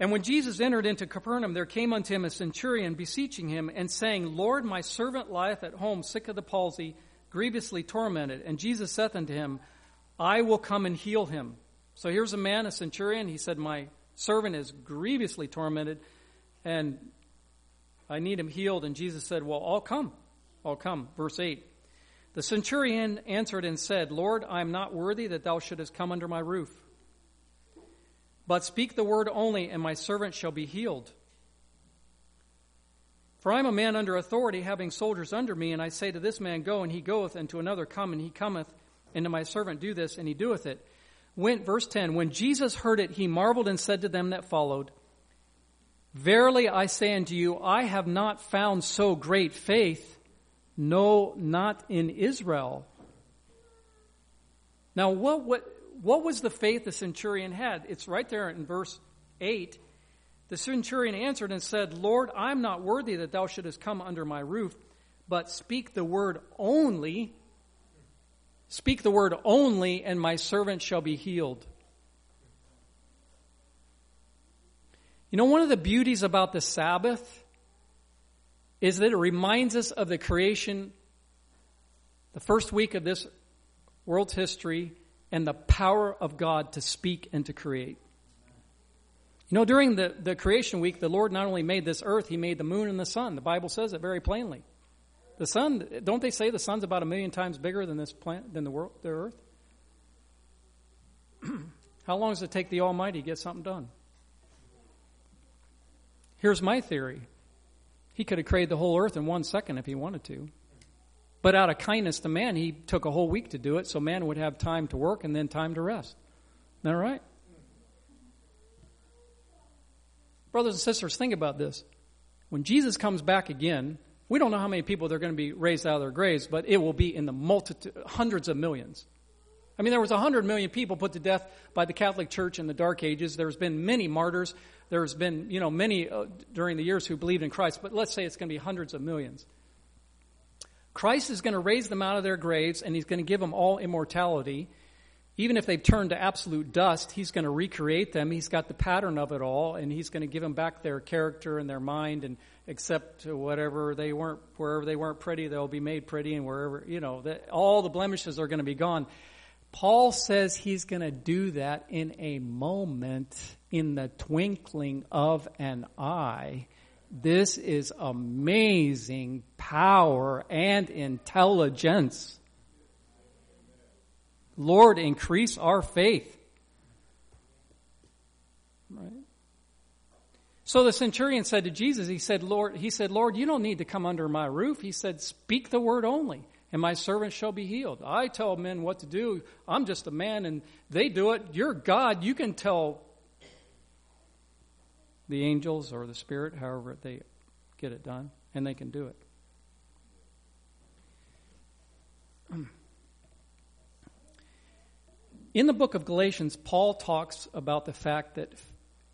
And when Jesus entered into Capernaum, there came unto him a centurion, beseeching him, and saying, Lord, my servant lieth at home, sick of the palsy, grievously tormented. And Jesus saith unto him, I will come and heal him. So here's a man, a centurion. He said, My servant is grievously tormented, and I need him healed. And Jesus said, Well, I'll come. I'll come. Verse 8. The centurion answered and said, Lord, I am not worthy that thou shouldest come under my roof. But speak the word only, and my servant shall be healed. For I am a man under authority, having soldiers under me, and I say to this man, Go, and he goeth, and to another, Come, and he cometh, and to my servant, Do this, and he doeth it. When, verse 10 When Jesus heard it, he marveled and said to them that followed, Verily I say unto you, I have not found so great faith, no, not in Israel. Now, what, what, what was the faith the centurion had? It's right there in verse 8. The centurion answered and said, Lord, I'm not worthy that thou shouldest come under my roof, but speak the word only. Speak the word only, and my servant shall be healed. You know, one of the beauties about the Sabbath is that it reminds us of the creation, the first week of this world's history, and the power of God to speak and to create. You know, during the, the creation week, the Lord not only made this earth, He made the moon and the sun. The Bible says it very plainly. The sun, don't they say the sun's about a million times bigger than this planet, than the world, the earth? How long does it take the Almighty to get something done? Here's my theory. He could have created the whole earth in one second if he wanted to. But out of kindness to man, he took a whole week to do it so man would have time to work and then time to rest. Isn't that right? Brothers and sisters, think about this. When Jesus comes back again, we don't know how many people they're going to be raised out of their graves, but it will be in the multitude, hundreds of millions. I mean, there was 100 million people put to death by the Catholic Church in the Dark Ages. There's been many martyrs. There's been, you know, many uh, during the years who believed in Christ, but let's say it's going to be hundreds of millions. Christ is going to raise them out of their graves and he's going to give them all immortality. Even if they've turned to absolute dust, he's going to recreate them. He's got the pattern of it all and he's going to give them back their character and their mind and except whatever they weren't, wherever they weren't pretty, they'll be made pretty and wherever, you know, the, all the blemishes are going to be gone. Paul says he's going to do that in a moment, in the twinkling of an eye. This is amazing power and intelligence. Lord, increase our faith. Right? So the centurion said to Jesus, he said, Lord, he said, Lord, you don't need to come under my roof. He said, speak the word only, and my servant shall be healed. I tell men what to do. I'm just a man, and they do it. You're God. You can tell the angels or the spirit, however they get it done, and they can do it. In the book of Galatians, Paul talks about the fact that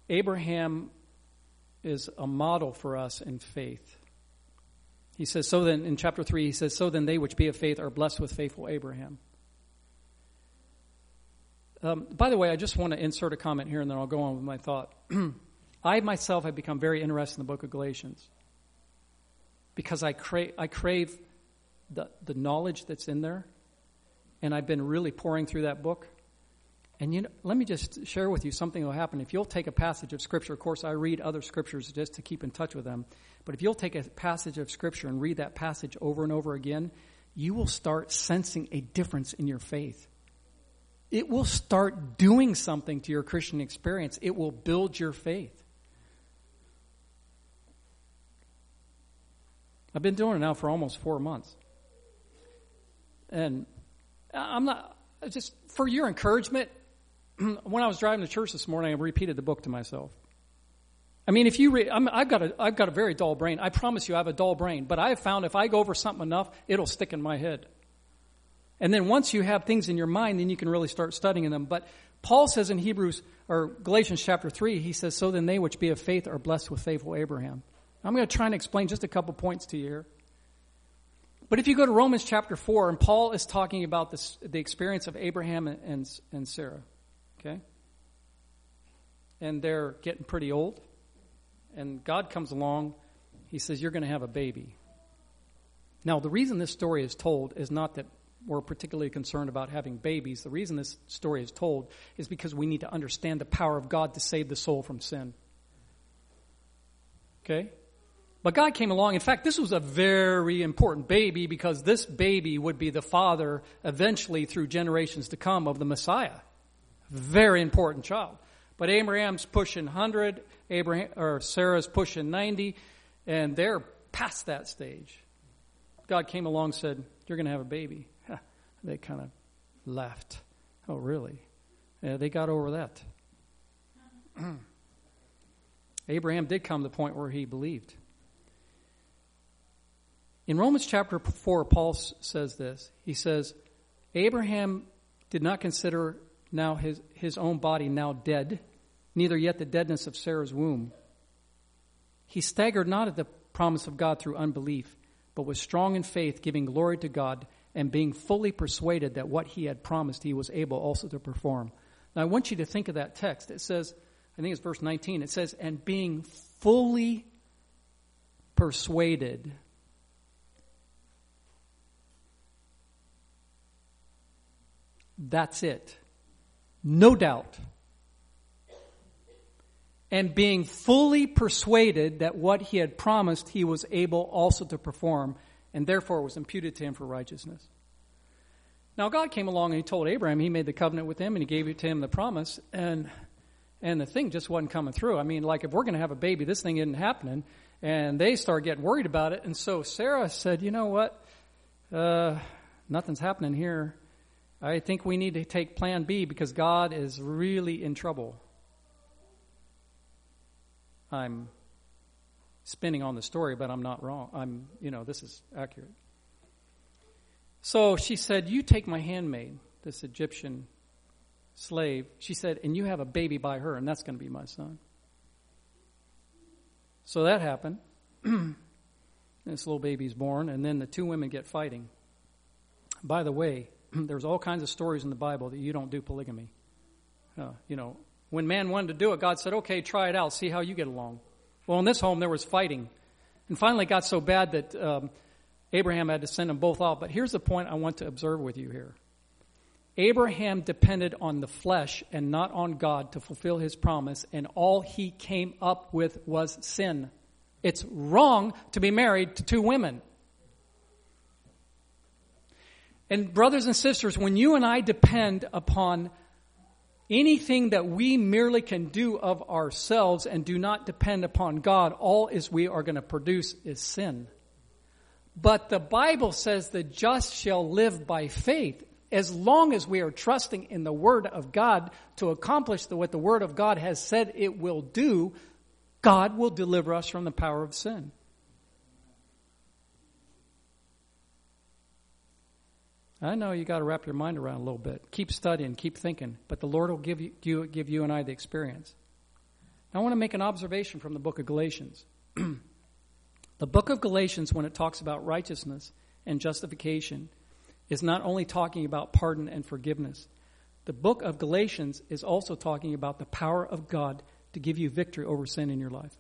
Abraham is a model for us in faith. He says, so then, in chapter 3, he says, So then they which be of faith are blessed with faithful Abraham. Um, by the way, I just want to insert a comment here and then I'll go on with my thought. I myself have become very interested in the book of Galatians because I, cra- I crave the, the knowledge that's in there, and I've been really pouring through that book. And you know, let me just share with you something that will happen. If you'll take a passage of Scripture, of course, I read other Scriptures just to keep in touch with them. But if you'll take a passage of Scripture and read that passage over and over again, you will start sensing a difference in your faith. It will start doing something to your Christian experience. It will build your faith. I've been doing it now for almost four months. And I'm not, just for your encouragement, when I was driving to church this morning, I repeated the book to myself. I mean, if you read, i have got a, I've got a very dull brain. I promise you, I have a dull brain. But I have found if I go over something enough, it'll stick in my head. And then once you have things in your mind, then you can really start studying them. But Paul says in Hebrews or Galatians chapter three, he says, "So then they which be of faith are blessed with faithful Abraham." I'm going to try and explain just a couple points to you here. But if you go to Romans chapter 4, and Paul is talking about this, the experience of Abraham and, and, and Sarah, okay? And they're getting pretty old. And God comes along. He says, You're going to have a baby. Now, the reason this story is told is not that we're particularly concerned about having babies. The reason this story is told is because we need to understand the power of God to save the soul from sin. Okay? But God came along. In fact, this was a very important baby because this baby would be the father eventually through generations to come of the Messiah. Very important child. But Abraham's pushing 100, Abraham, or Sarah's pushing 90, and they're past that stage. God came along and said, You're going to have a baby. They kind of left. Oh, really? Yeah, they got over that. Abraham did come to the point where he believed. In Romans chapter 4, Paul says this. He says, Abraham did not consider now his, his own body now dead, neither yet the deadness of Sarah's womb. He staggered not at the promise of God through unbelief, but was strong in faith, giving glory to God, and being fully persuaded that what he had promised he was able also to perform. Now I want you to think of that text. It says, I think it's verse 19, it says, and being fully persuaded That's it. No doubt. And being fully persuaded that what he had promised he was able also to perform, and therefore was imputed to him for righteousness. Now God came along and he told Abraham, he made the covenant with him and he gave it to him the promise, and and the thing just wasn't coming through. I mean, like if we're going to have a baby, this thing isn't happening, and they start getting worried about it. And so Sarah said, "You know what? Uh, nothing's happening here. I think we need to take plan B because God is really in trouble. I'm spinning on the story, but I'm not wrong. I'm, you know, this is accurate. So she said, You take my handmaid, this Egyptian slave. She said, And you have a baby by her, and that's going to be my son. So that happened. this little baby's born, and then the two women get fighting. By the way, there's all kinds of stories in the Bible that you don't do polygamy. Uh, you know, when man wanted to do it, God said, okay, try it out, see how you get along. Well, in this home, there was fighting. And finally, it got so bad that um, Abraham had to send them both out. But here's the point I want to observe with you here Abraham depended on the flesh and not on God to fulfill his promise, and all he came up with was sin. It's wrong to be married to two women. And brothers and sisters, when you and I depend upon anything that we merely can do of ourselves and do not depend upon God, all is we are going to produce is sin. But the Bible says the just shall live by faith. As long as we are trusting in the Word of God to accomplish the, what the Word of God has said it will do, God will deliver us from the power of sin. I know you got to wrap your mind around a little bit. Keep studying, keep thinking, but the Lord will give you, give you and I the experience. I want to make an observation from the book of Galatians. the book of Galatians, when it talks about righteousness and justification, is not only talking about pardon and forgiveness. The book of Galatians is also talking about the power of God to give you victory over sin in your life.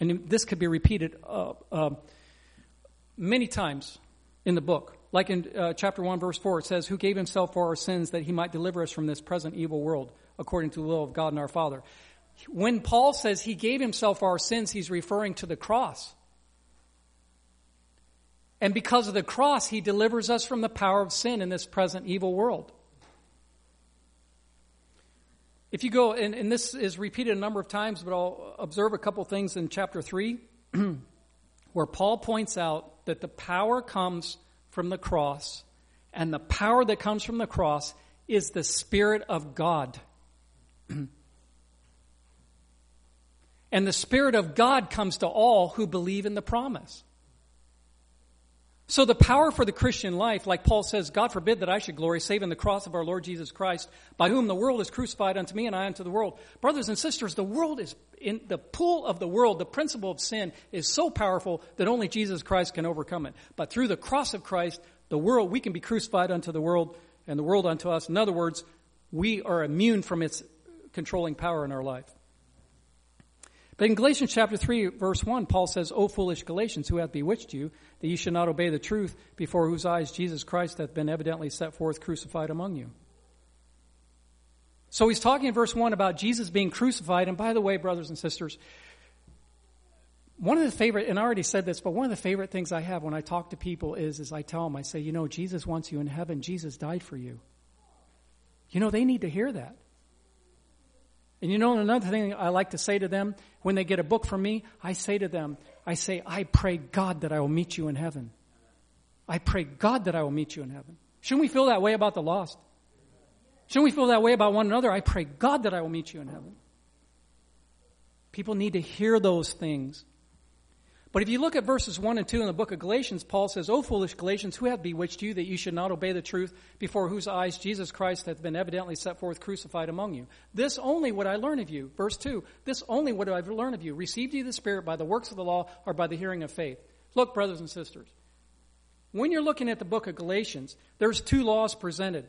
And this could be repeated uh, uh, many times in the book. Like in uh, chapter 1, verse 4, it says, Who gave himself for our sins that he might deliver us from this present evil world, according to the will of God and our Father. When Paul says he gave himself for our sins, he's referring to the cross. And because of the cross, he delivers us from the power of sin in this present evil world. If you go, and, and this is repeated a number of times, but I'll observe a couple things in chapter 3, where Paul points out that the power comes from the cross, and the power that comes from the cross is the Spirit of God. and the Spirit of God comes to all who believe in the promise. So the power for the Christian life, like Paul says, God forbid that I should glory save in the cross of our Lord Jesus Christ, by whom the world is crucified unto me and I unto the world. Brothers and sisters, the world is in the pool of the world, the principle of sin is so powerful that only Jesus Christ can overcome it. But through the cross of Christ, the world, we can be crucified unto the world and the world unto us. In other words, we are immune from its controlling power in our life. But in Galatians chapter 3, verse 1, Paul says, O foolish Galatians, who hath bewitched you, that ye should not obey the truth, before whose eyes Jesus Christ hath been evidently set forth crucified among you. So he's talking in verse 1 about Jesus being crucified. And by the way, brothers and sisters, one of the favorite, and I already said this, but one of the favorite things I have when I talk to people is, is I tell them, I say, you know, Jesus wants you in heaven. Jesus died for you. You know, they need to hear that. And you know, another thing I like to say to them when they get a book from me, I say to them, I say, I pray God that I will meet you in heaven. I pray God that I will meet you in heaven. Shouldn't we feel that way about the lost? Shouldn't we feel that way about one another? I pray God that I will meet you in heaven. People need to hear those things. But if you look at verses 1 and 2 in the book of Galatians, Paul says, O foolish Galatians, who hath bewitched you that you should not obey the truth, before whose eyes Jesus Christ hath been evidently set forth crucified among you? This only would I learn of you. Verse 2 This only would I learn of you. Received ye the Spirit by the works of the law or by the hearing of faith? Look, brothers and sisters, when you're looking at the book of Galatians, there's two laws presented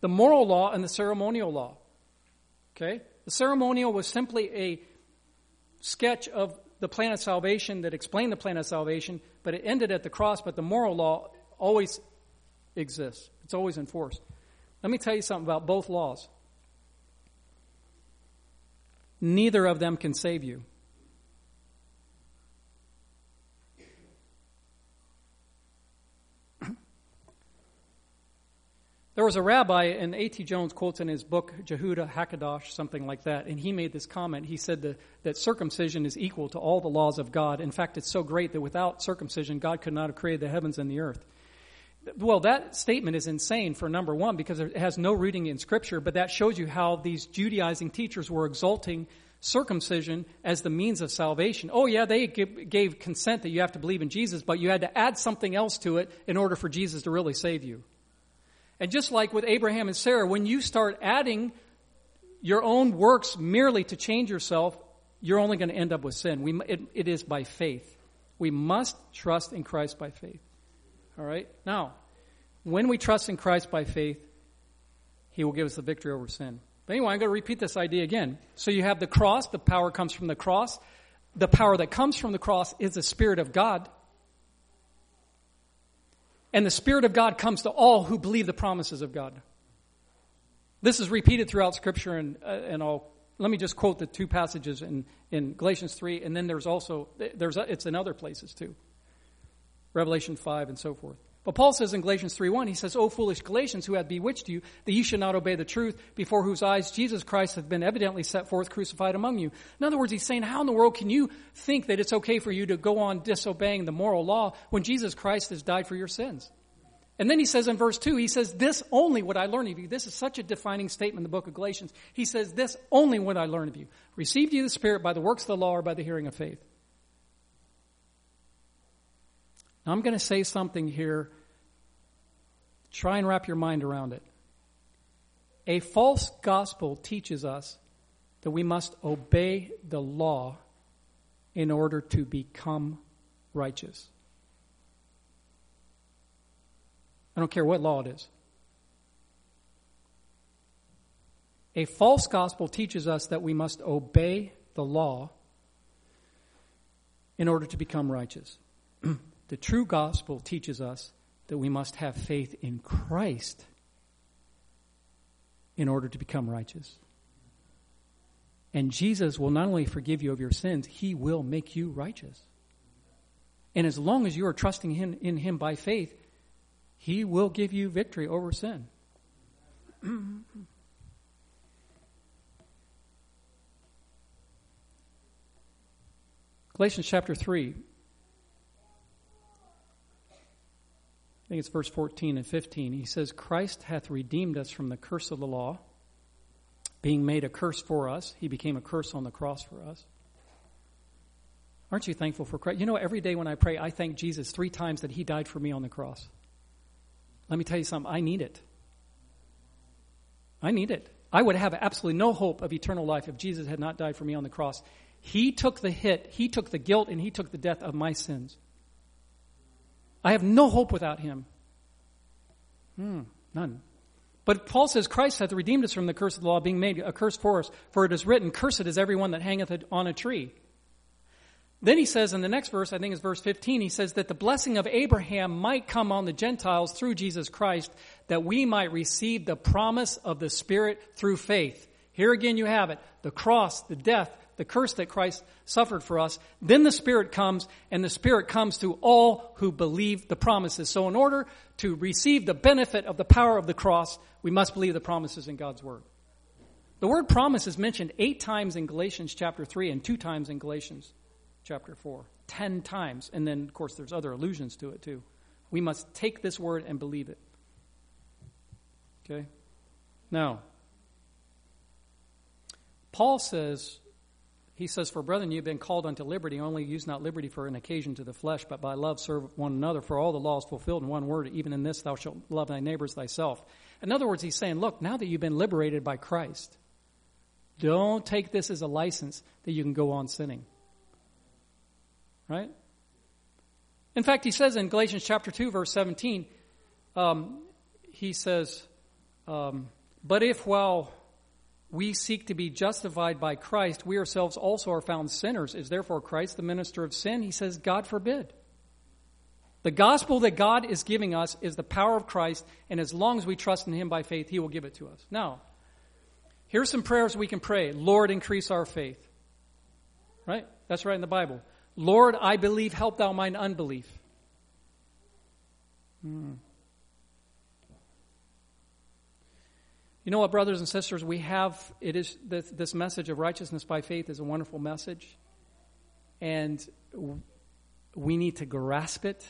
the moral law and the ceremonial law. Okay? The ceremonial was simply a sketch of the plan of salvation that explained the plan of salvation, but it ended at the cross, but the moral law always exists. It's always enforced. Let me tell you something about both laws. Neither of them can save you. There was a rabbi, and A.T. Jones quotes in his book, Jehuda Hakadosh, something like that, and he made this comment. He said that, that circumcision is equal to all the laws of God. In fact, it's so great that without circumcision, God could not have created the heavens and the earth. Well, that statement is insane for number one because it has no rooting in Scripture, but that shows you how these Judaizing teachers were exalting circumcision as the means of salvation. Oh, yeah, they gave consent that you have to believe in Jesus, but you had to add something else to it in order for Jesus to really save you. And just like with Abraham and Sarah, when you start adding your own works merely to change yourself, you're only going to end up with sin. We, it, it is by faith. We must trust in Christ by faith. All right? Now, when we trust in Christ by faith, He will give us the victory over sin. But anyway, I'm going to repeat this idea again. So you have the cross, the power comes from the cross. The power that comes from the cross is the Spirit of God. And the Spirit of God comes to all who believe the promises of God. This is repeated throughout Scripture, and, uh, and I'll, let me just quote the two passages in, in Galatians 3, and then there's also, there's, it's in other places too. Revelation 5 and so forth. But Paul says in Galatians 3:1, he says, "O foolish Galatians, who have bewitched you, that you should not obey the truth, before whose eyes Jesus Christ hath been evidently set forth crucified among you." In other words, he's saying, how in the world can you think that it's okay for you to go on disobeying the moral law when Jesus Christ has died for your sins? And then he says in verse 2, he says, This only would I learn of you. This is such a defining statement in the book of Galatians. He says, This only would I learn of you. Received you the Spirit by the works of the law or by the hearing of faith. Now, I'm going to say something here Try and wrap your mind around it. A false gospel teaches us that we must obey the law in order to become righteous. I don't care what law it is. A false gospel teaches us that we must obey the law in order to become righteous. the true gospel teaches us that we must have faith in Christ in order to become righteous. And Jesus will not only forgive you of your sins, he will make you righteous. And as long as you are trusting him, in him by faith, he will give you victory over sin. Galatians chapter 3, I think it's verse 14 and 15. He says, Christ hath redeemed us from the curse of the law, being made a curse for us. He became a curse on the cross for us. Aren't you thankful for Christ? You know, every day when I pray, I thank Jesus three times that He died for me on the cross. Let me tell you something. I need it. I need it. I would have absolutely no hope of eternal life if Jesus had not died for me on the cross. He took the hit, He took the guilt, and He took the death of my sins. I have no hope without him. Hmm, none. But Paul says, Christ hath redeemed us from the curse of the law, being made a curse for us. For it is written, Cursed is everyone that hangeth on a tree. Then he says in the next verse, I think it's verse 15, he says that the blessing of Abraham might come on the Gentiles through Jesus Christ, that we might receive the promise of the Spirit through faith. Here again you have it. The cross, the death, the curse that Christ suffered for us. Then the Spirit comes, and the Spirit comes to all who believe the promises. So, in order to receive the benefit of the power of the cross, we must believe the promises in God's Word. The word promise is mentioned eight times in Galatians chapter 3 and two times in Galatians chapter 4. Ten times. And then, of course, there's other allusions to it too. We must take this word and believe it. Okay? Now, Paul says he says, For brethren, you have been called unto liberty, only use not liberty for an occasion to the flesh, but by love serve one another. For all the law is fulfilled in one word, even in this thou shalt love thy neighbors thyself. In other words, he's saying, Look, now that you've been liberated by Christ, don't take this as a license that you can go on sinning. Right? In fact, he says in Galatians chapter 2, verse 17, um, he says, um, But if while we seek to be justified by Christ, we ourselves also are found sinners. Is therefore Christ the minister of sin? He says, God forbid. The gospel that God is giving us is the power of Christ, and as long as we trust in Him by faith, He will give it to us. Now, here's some prayers we can pray Lord, increase our faith. Right? That's right in the Bible. Lord, I believe, help thou mine unbelief. Hmm. You know what, brothers and sisters, we have it is this, this message of righteousness by faith is a wonderful message, and we need to grasp it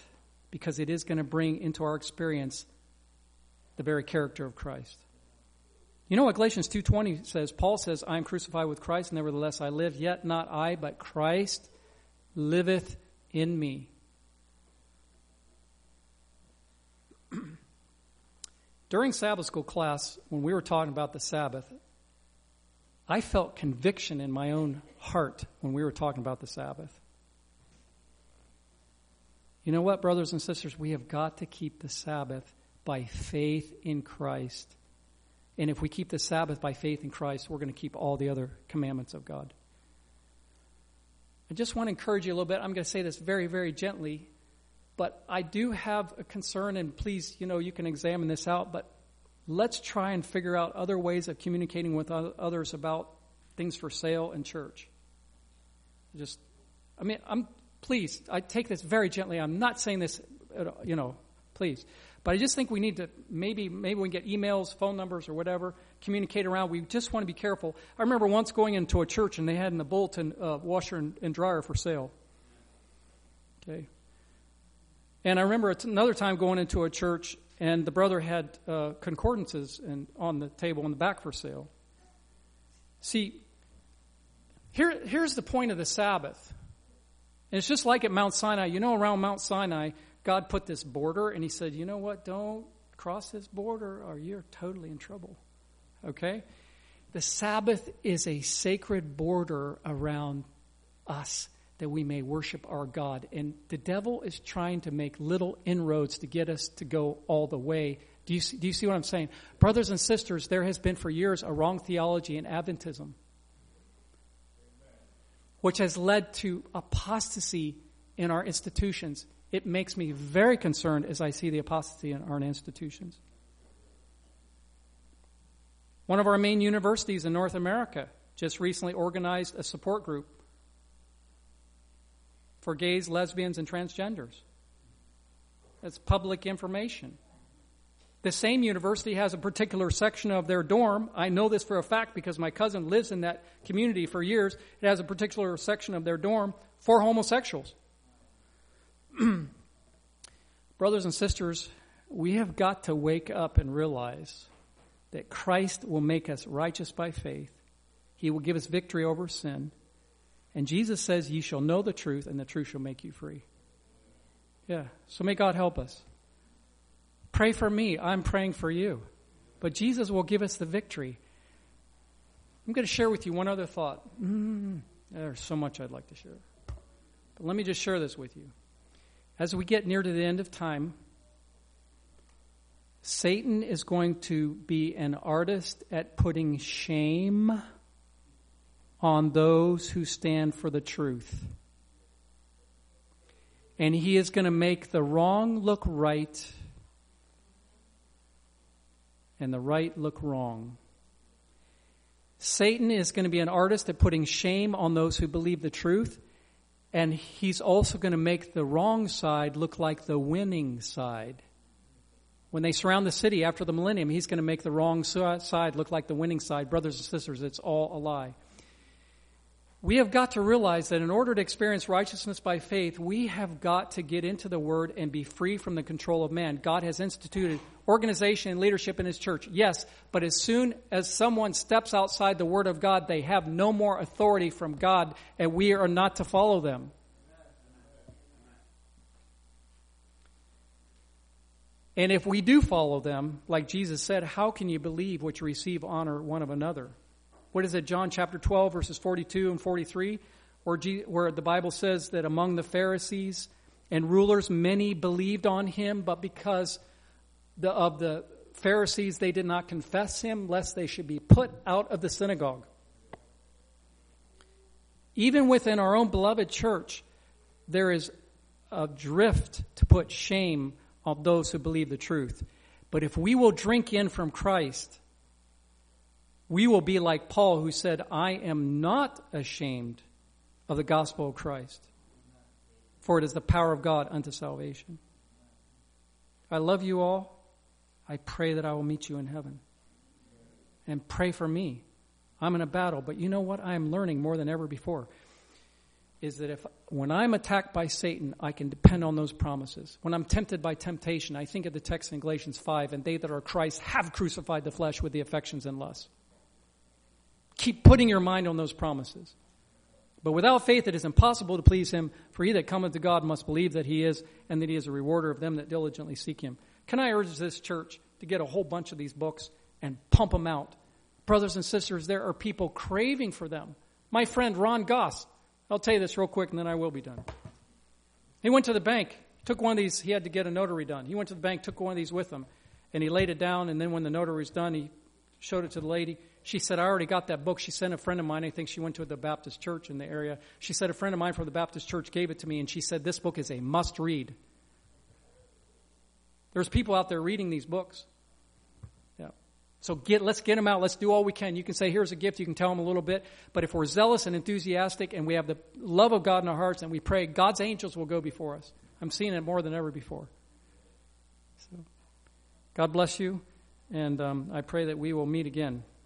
because it is going to bring into our experience the very character of Christ. You know what Galatians 2:20 says? Paul says, "I am crucified with Christ, nevertheless I live, yet not I, but Christ liveth in me." During Sabbath school class, when we were talking about the Sabbath, I felt conviction in my own heart when we were talking about the Sabbath. You know what, brothers and sisters? We have got to keep the Sabbath by faith in Christ. And if we keep the Sabbath by faith in Christ, we're going to keep all the other commandments of God. I just want to encourage you a little bit. I'm going to say this very, very gently. But I do have a concern, and please, you know, you can examine this out, but let's try and figure out other ways of communicating with others about things for sale in church. Just, I mean, I'm, please, I take this very gently. I'm not saying this, you know, please. But I just think we need to maybe maybe we can get emails, phone numbers, or whatever, communicate around. We just want to be careful. I remember once going into a church and they had in the bulletin uh, washer and, and dryer for sale. Okay. And I remember another time going into a church and the brother had uh, concordances and on the table in the back for sale. See, here, here's the point of the Sabbath. And it's just like at Mount Sinai. You know, around Mount Sinai, God put this border, and He said, you know what? Don't cross this border, or you're totally in trouble. Okay? The Sabbath is a sacred border around us that we may worship our God. And the devil is trying to make little inroads to get us to go all the way. Do you, see, do you see what I'm saying? Brothers and sisters, there has been for years a wrong theology in Adventism, which has led to apostasy in our institutions. It makes me very concerned as I see the apostasy in our institutions. One of our main universities in North America just recently organized a support group for gays, lesbians, and transgenders. That's public information. The same university has a particular section of their dorm. I know this for a fact because my cousin lives in that community for years. It has a particular section of their dorm for homosexuals. Brothers and sisters, we have got to wake up and realize that Christ will make us righteous by faith. He will give us victory over sin. And Jesus says, Ye shall know the truth, and the truth shall make you free. Yeah. So may God help us. Pray for me. I'm praying for you. But Jesus will give us the victory. I'm going to share with you one other thought. Mm, there's so much I'd like to share. But let me just share this with you. As we get near to the end of time, Satan is going to be an artist at putting shame on those who stand for the truth. And he is going to make the wrong look right and the right look wrong. Satan is going to be an artist at putting shame on those who believe the truth, and he's also going to make the wrong side look like the winning side. When they surround the city after the millennium, he's going to make the wrong side look like the winning side. Brothers and sisters, it's all a lie we have got to realize that in order to experience righteousness by faith, we have got to get into the Word and be free from the control of man. God has instituted organization and leadership in His church, yes, but as soon as someone steps outside the Word of God, they have no more authority from God, and we are not to follow them. And if we do follow them, like Jesus said, how can you believe what you receive honor one of another? What is it, John chapter 12, verses 42 and 43, where, G, where the Bible says that among the Pharisees and rulers, many believed on him, but because the, of the Pharisees, they did not confess him, lest they should be put out of the synagogue. Even within our own beloved church, there is a drift to put shame on those who believe the truth. But if we will drink in from Christ, we will be like Paul, who said, I am not ashamed of the gospel of Christ, for it is the power of God unto salvation. I love you all. I pray that I will meet you in heaven. And pray for me. I'm in a battle, but you know what? I am learning more than ever before. Is that if when I'm attacked by Satan, I can depend on those promises. When I'm tempted by temptation, I think of the text in Galatians 5 and they that are Christ have crucified the flesh with the affections and lusts. Keep putting your mind on those promises. But without faith it is impossible to please him, for he that cometh to God must believe that he is, and that he is a rewarder of them that diligently seek him. Can I urge this church to get a whole bunch of these books and pump them out? Brothers and sisters, there are people craving for them. My friend Ron Goss, I'll tell you this real quick and then I will be done. He went to the bank, took one of these, he had to get a notary done. He went to the bank, took one of these with him, and he laid it down, and then when the notary was done, he showed it to the lady. She said, I already got that book. She sent a friend of mine. I think she went to the Baptist church in the area. She said, a friend of mine from the Baptist church gave it to me, and she said, This book is a must read. There's people out there reading these books. Yeah. So get, let's get them out. Let's do all we can. You can say, here's a gift. You can tell them a little bit. But if we're zealous and enthusiastic and we have the love of God in our hearts and we pray, God's angels will go before us. I'm seeing it more than ever before. So, God bless you, and um, I pray that we will meet again